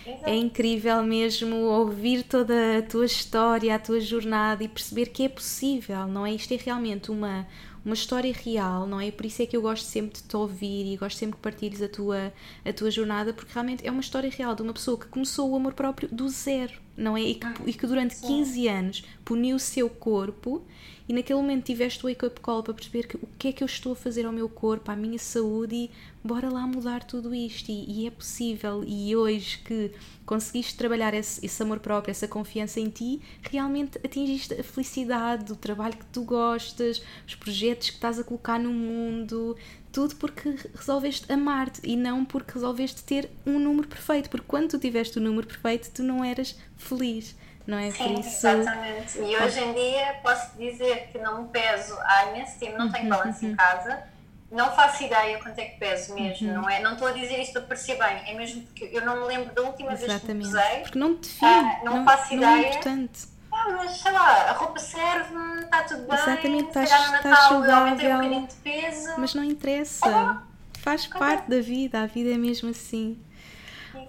Exato. É incrível mesmo ouvir toda a tua história, a tua jornada e perceber que é possível, não é? Isto é realmente uma, uma história real, não é? Por isso é que eu gosto sempre de te ouvir e gosto sempre que partilhes a tua, a tua jornada, porque realmente é uma história real de uma pessoa que começou o amor próprio do zero, não é? E que, e que durante 15 anos puniu o seu corpo e naquele momento tiveste o wake-up call para perceber que, o que é que eu estou a fazer ao meu corpo, à minha saúde e bora lá mudar tudo isto. E, e é possível. E hoje que conseguiste trabalhar esse, esse, amor próprio, essa confiança em ti, realmente atingiste a felicidade, o trabalho que tu gostas, os projetos que estás a colocar no mundo, tudo porque resolveste amar-te e não porque resolveste ter um número perfeito, porque quando tu tiveste o número perfeito tu não eras feliz não é? Sim, isso... exatamente. E hoje em dia posso dizer que não me peso há imenso tempo, não tenho balanço em uhum. casa, não faço ideia quanto é que peso mesmo, uhum. não é? Não estou a dizer isto para parecer bem, é mesmo porque eu não me lembro da última exatamente. vez que pesei. Porque não te define, ah, não, não, faço não ideia. É importante. Ah, mas sei lá, a roupa serve, está tudo bem. Exatamente, estás, estás saudável. Um de peso. Mas não interessa. Ah, Faz parte da vida, a vida é mesmo assim.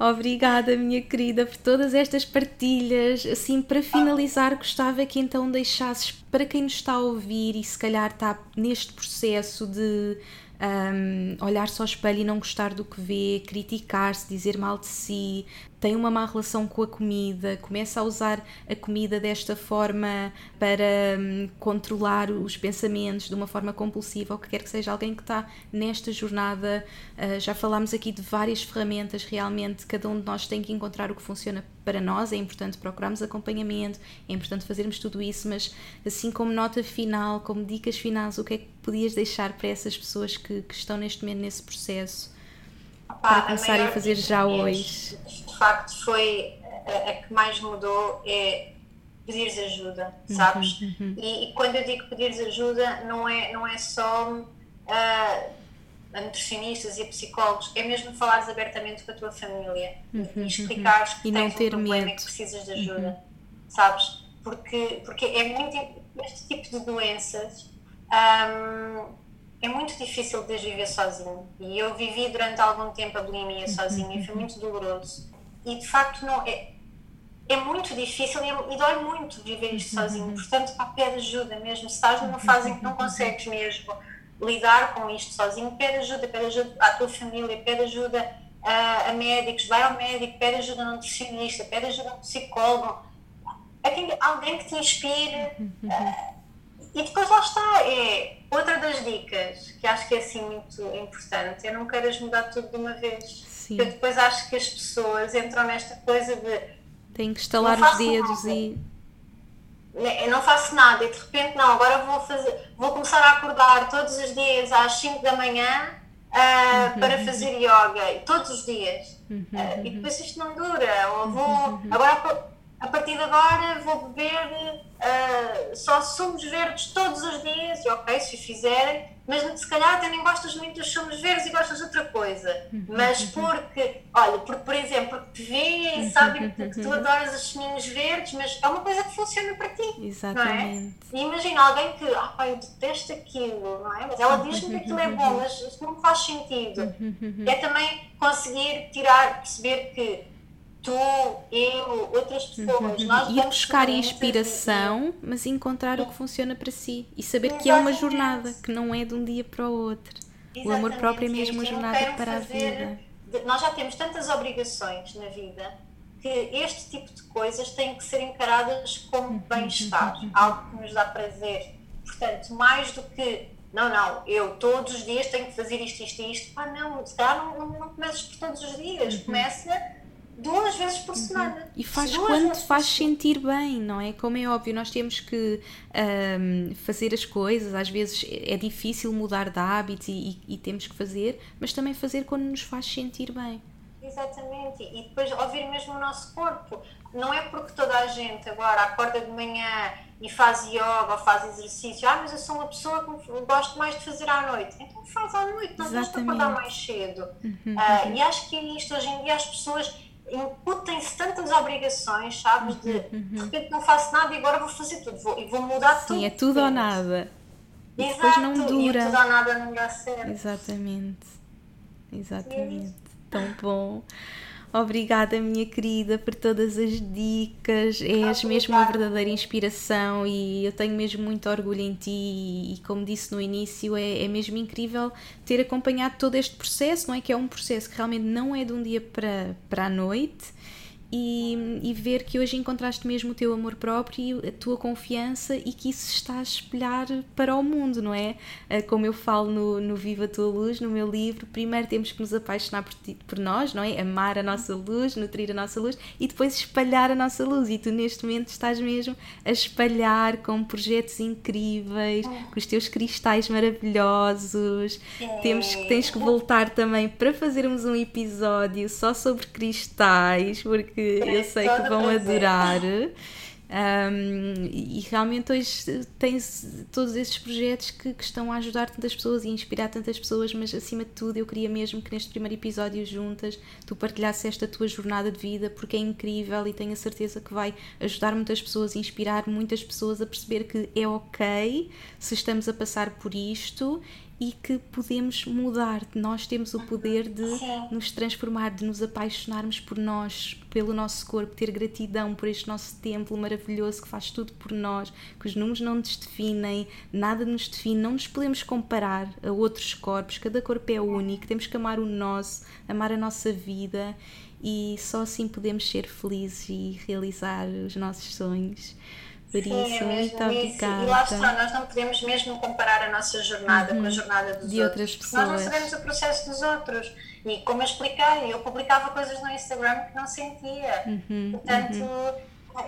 Obrigada, minha querida, por todas estas partilhas. Assim, para finalizar, gostava que então deixasses para quem nos está a ouvir e se calhar está neste processo de um, olhar-se ao espelho e não gostar do que vê, criticar-se, dizer mal de si, tem uma má relação com a comida, começa a usar a comida desta forma para hum, controlar os pensamentos de uma forma compulsiva, ou que quer que seja alguém que está nesta jornada. Uh, já falámos aqui de várias ferramentas, realmente cada um de nós tem que encontrar o que funciona para nós, é importante procurarmos acompanhamento, é importante fazermos tudo isso, mas assim como nota final, como dicas finais, o que é que podias deixar para essas pessoas que, que estão neste momento nesse processo? para começarem a fazer já hoje? De facto, foi a, a, que mais mudou é pedires ajuda, uhum, sabes? Uhum, uhum. E, e, quando eu digo pedires ajuda, não é, não é só uh, a nutricionistas e a psicólogos, é mesmo falares abertamente com a tua família uhum, e uhum. explicares que tens um problema medo. e que precisas de ajuda, uhum. sabes? Porque, porque é muito. Este tipo de doenças. Um, é muito difícil de viver sozinho. E eu vivi durante algum tempo a bulimia sozinha e foi muito doloroso. E de facto não é, é muito difícil e, e dói muito viver isto sozinho. Portanto, pá, pede ajuda mesmo. Se estás numa fase em que não consegues mesmo lidar com isto sozinho, pede ajuda, pede ajuda à tua família, pede ajuda a, a médicos, vai ao médico, pede ajuda a um nutricionista, pede ajuda a um psicólogo, a alguém que te inspire. Uh, e depois lá está, é outra das dicas que acho que é assim muito importante, é não queiras mudar tudo de uma vez. Sim. Eu depois acho que as pessoas entram nesta coisa de tem que estalar os dedos nada. e né, eu não faço nada e de repente não, agora vou fazer, vou começar a acordar todos os dias às 5 da manhã uh, uhum. para fazer yoga, todos os dias. Uhum. Uh, e depois isto não dura. Ou vou, uhum. agora a partir de agora vou beber uh, só sumos verdes todos os dias, e ok, se fizerem, mas se calhar até nem gostas muito dos sumos verdes e gostas de outra coisa. Uhum, mas uhum. porque, olha, porque, por exemplo, porque te veem e uhum, sabem que, tu adoras os seminhos verdes, mas é uma coisa que funciona para ti. Exatamente. Não é? E imagina alguém que, ah pá, eu detesto aquilo, não é? Mas ela diz-me que aquilo é bom, mas isso não faz sentido. É também conseguir tirar, perceber que tu, eu, outras pessoas. Uhum. Ir buscar inspiração, mas encontrar o que funciona para si e saber que é uma Exatamente. jornada, que não é de um dia para o outro. vezes- O amor próprio é Exatamente, mesmo uma jornada para a vida. Nós já temos tantas obrigações na vida que este tipo de coisas têm que ser encaradas Uhum. como bem-estar, algo que nos dá prazer. Portanto, mais do que não, não, eu todos os dias tenho que fazer isto, isto e isto. Ah, não, se calhar não, não, não começas por todos os dias, começa duas vezes por semana. Uhum. E faz Duas quando por faz semana. sentir bem, não é? Como é óbvio, nós temos que ahm, fazer as coisas, às vezes é difícil mudar de hábitos e, e- e temos que fazer, mas também fazer quando nos faz sentir bem. Exatamente, e depois ouvir mesmo o nosso corpo. Não é porque toda a gente agora acorda de manhã e faz yoga ou faz exercício, ah, mas eu sou uma pessoa que gosto mais de fazer à noite. Então faz à noite, não tens de acordar mais cedo. Ah, e acho que é isto, hoje em dia as pessoas incutem-se tantas obrigações, sabes? De de repente não faço nada e agora vou fazer tudo, vou, e vou mudar tudo. Sim, é tudo ou nada. E Exato, depois não e o dura. tudo ou nada não dá certo. Exatamente. Exatamente. Tão bom. Obrigada, minha querida, por todas as dicas. És mesmo uma verdadeira inspiração e eu tenho mesmo muito orgulho em ti. E, como disse no início, é, é mesmo incrível ter acompanhado todo este processo, não é? Que é um processo que realmente não é de um dia para, para a noite. E, e ver que hoje encontraste mesmo o teu amor próprio, a tua confiança e que isso está a espelhar para o mundo, não é? Ah, Como eu falo no, no Viva a Tua Luz, no meu livro, primeiro temos que nos apaixonar por, ti- por nós, não é? Amar a nossa luz, nutrir a nossa luz e depois espalhar a nossa luz. E tu neste momento estás mesmo a espalhar com projetos incríveis, com os teus cristais maravilhosos. Temos que tens que voltar também para fazermos um episódio só sobre cristais, porque eu sei que vão adorar. Um, e realmente hoje tens todos esses projetos que, que estão a ajudar tantas pessoas e inspirar tantas pessoas, mas acima de tudo eu queria mesmo que neste primeiro episódio juntas tu partilhasses esta tua jornada de vida porque é incrível e tenho a certeza que vai ajudar muitas pessoas inspirar muitas pessoas a perceber que é ok se estamos a passar por isto e que podemos mudar. Nós temos o poder de Sim. nos transformar, de nos apaixonarmos por nós, pelo nosso corpo, ter gratidão por este nosso templo maravilhoso que faz tudo por nós, que os números não nos definem, nada nos define, não nos podemos comparar a outros corpos, cada corpo é único, temos que amar o nosso, amar a nossa vida e só assim podemos ser felizes e realizar os nossos sonhos. Isso, é muito obrigada. E lá está, nós não podemos mesmo comparar a nossa jornada com a jornada dos Uhum. De outros. outras porque Nós não pessoas. sabemos o processo dos outros. E como eu expliquei, eu publicava coisas no Instagram que não sentia. Uhum, Portanto,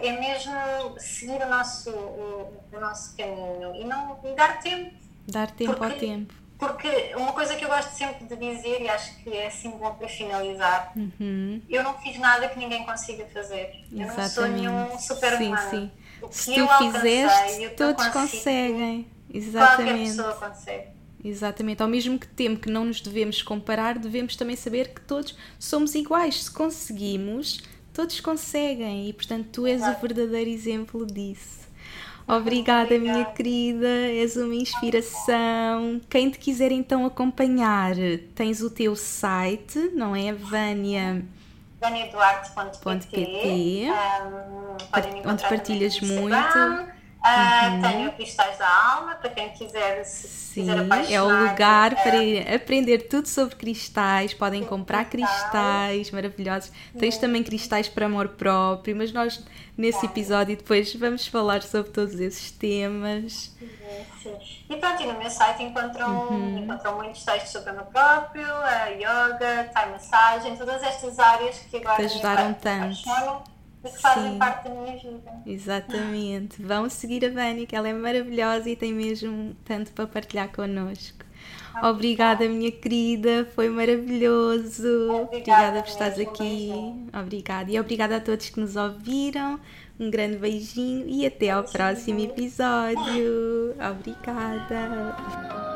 é mesmo seguir o nosso, o, o nosso caminho e, não, e dar tempo. Dar tempo ao Porque- tempo. Porque uma coisa que eu gosto sempre de dizer, e acho que é assim bom para finalizar, Uhum. eu não fiz nada que ninguém consiga fazer. Eu não sou nenhum super Sim, sim. O Se tu fizeste, o todos conseguem. Qualquer Exatamente. pessoa consegue. Exatamente. Ao mesmo que tempo que não nos devemos comparar, devemos também saber que todos somos iguais. Se conseguimos, todos conseguem. E portanto, tu és o Exato. verdadeiro exemplo disso. Obrigada, minha Obrigada. querida, és uma inspiração. Quem te quiser então acompanhar, tens o teu site, não é? Vânia. VaniaDuarte.pt .pt, um, onde partilhas muito. Uhum. Ah, Tenho Cristais da Alma, para quem quiser se Sim, quiser apaixonar. é o lugar ah, para ir aprender tudo sobre cristais. Podem comprar cristais. cristais maravilhosos. Tens também cristais para amor próprio, mas nós nesse episódio depois vamos falar sobre todos esses temas. Sim. E pronto, e no meu site encontram, Uhum. encontram muitos textos sobre meu próprio, a yoga, Thai massagem, todas estas áreas que agora Te me ajudaram apa- tanto. apaixonam e que fazem Sim. parte da minha vida. Exatamente. Vão seguir a Vânia, que ela é maravilhosa e tem mesmo tanto para partilhar connosco. Obrigada, minha querida, foi maravilhoso. Obrigada por estares um aqui. beijinho. Obrigada. E obrigada a todos que nos ouviram. Um grande beijinho e até ao próximo episódio. Obrigada.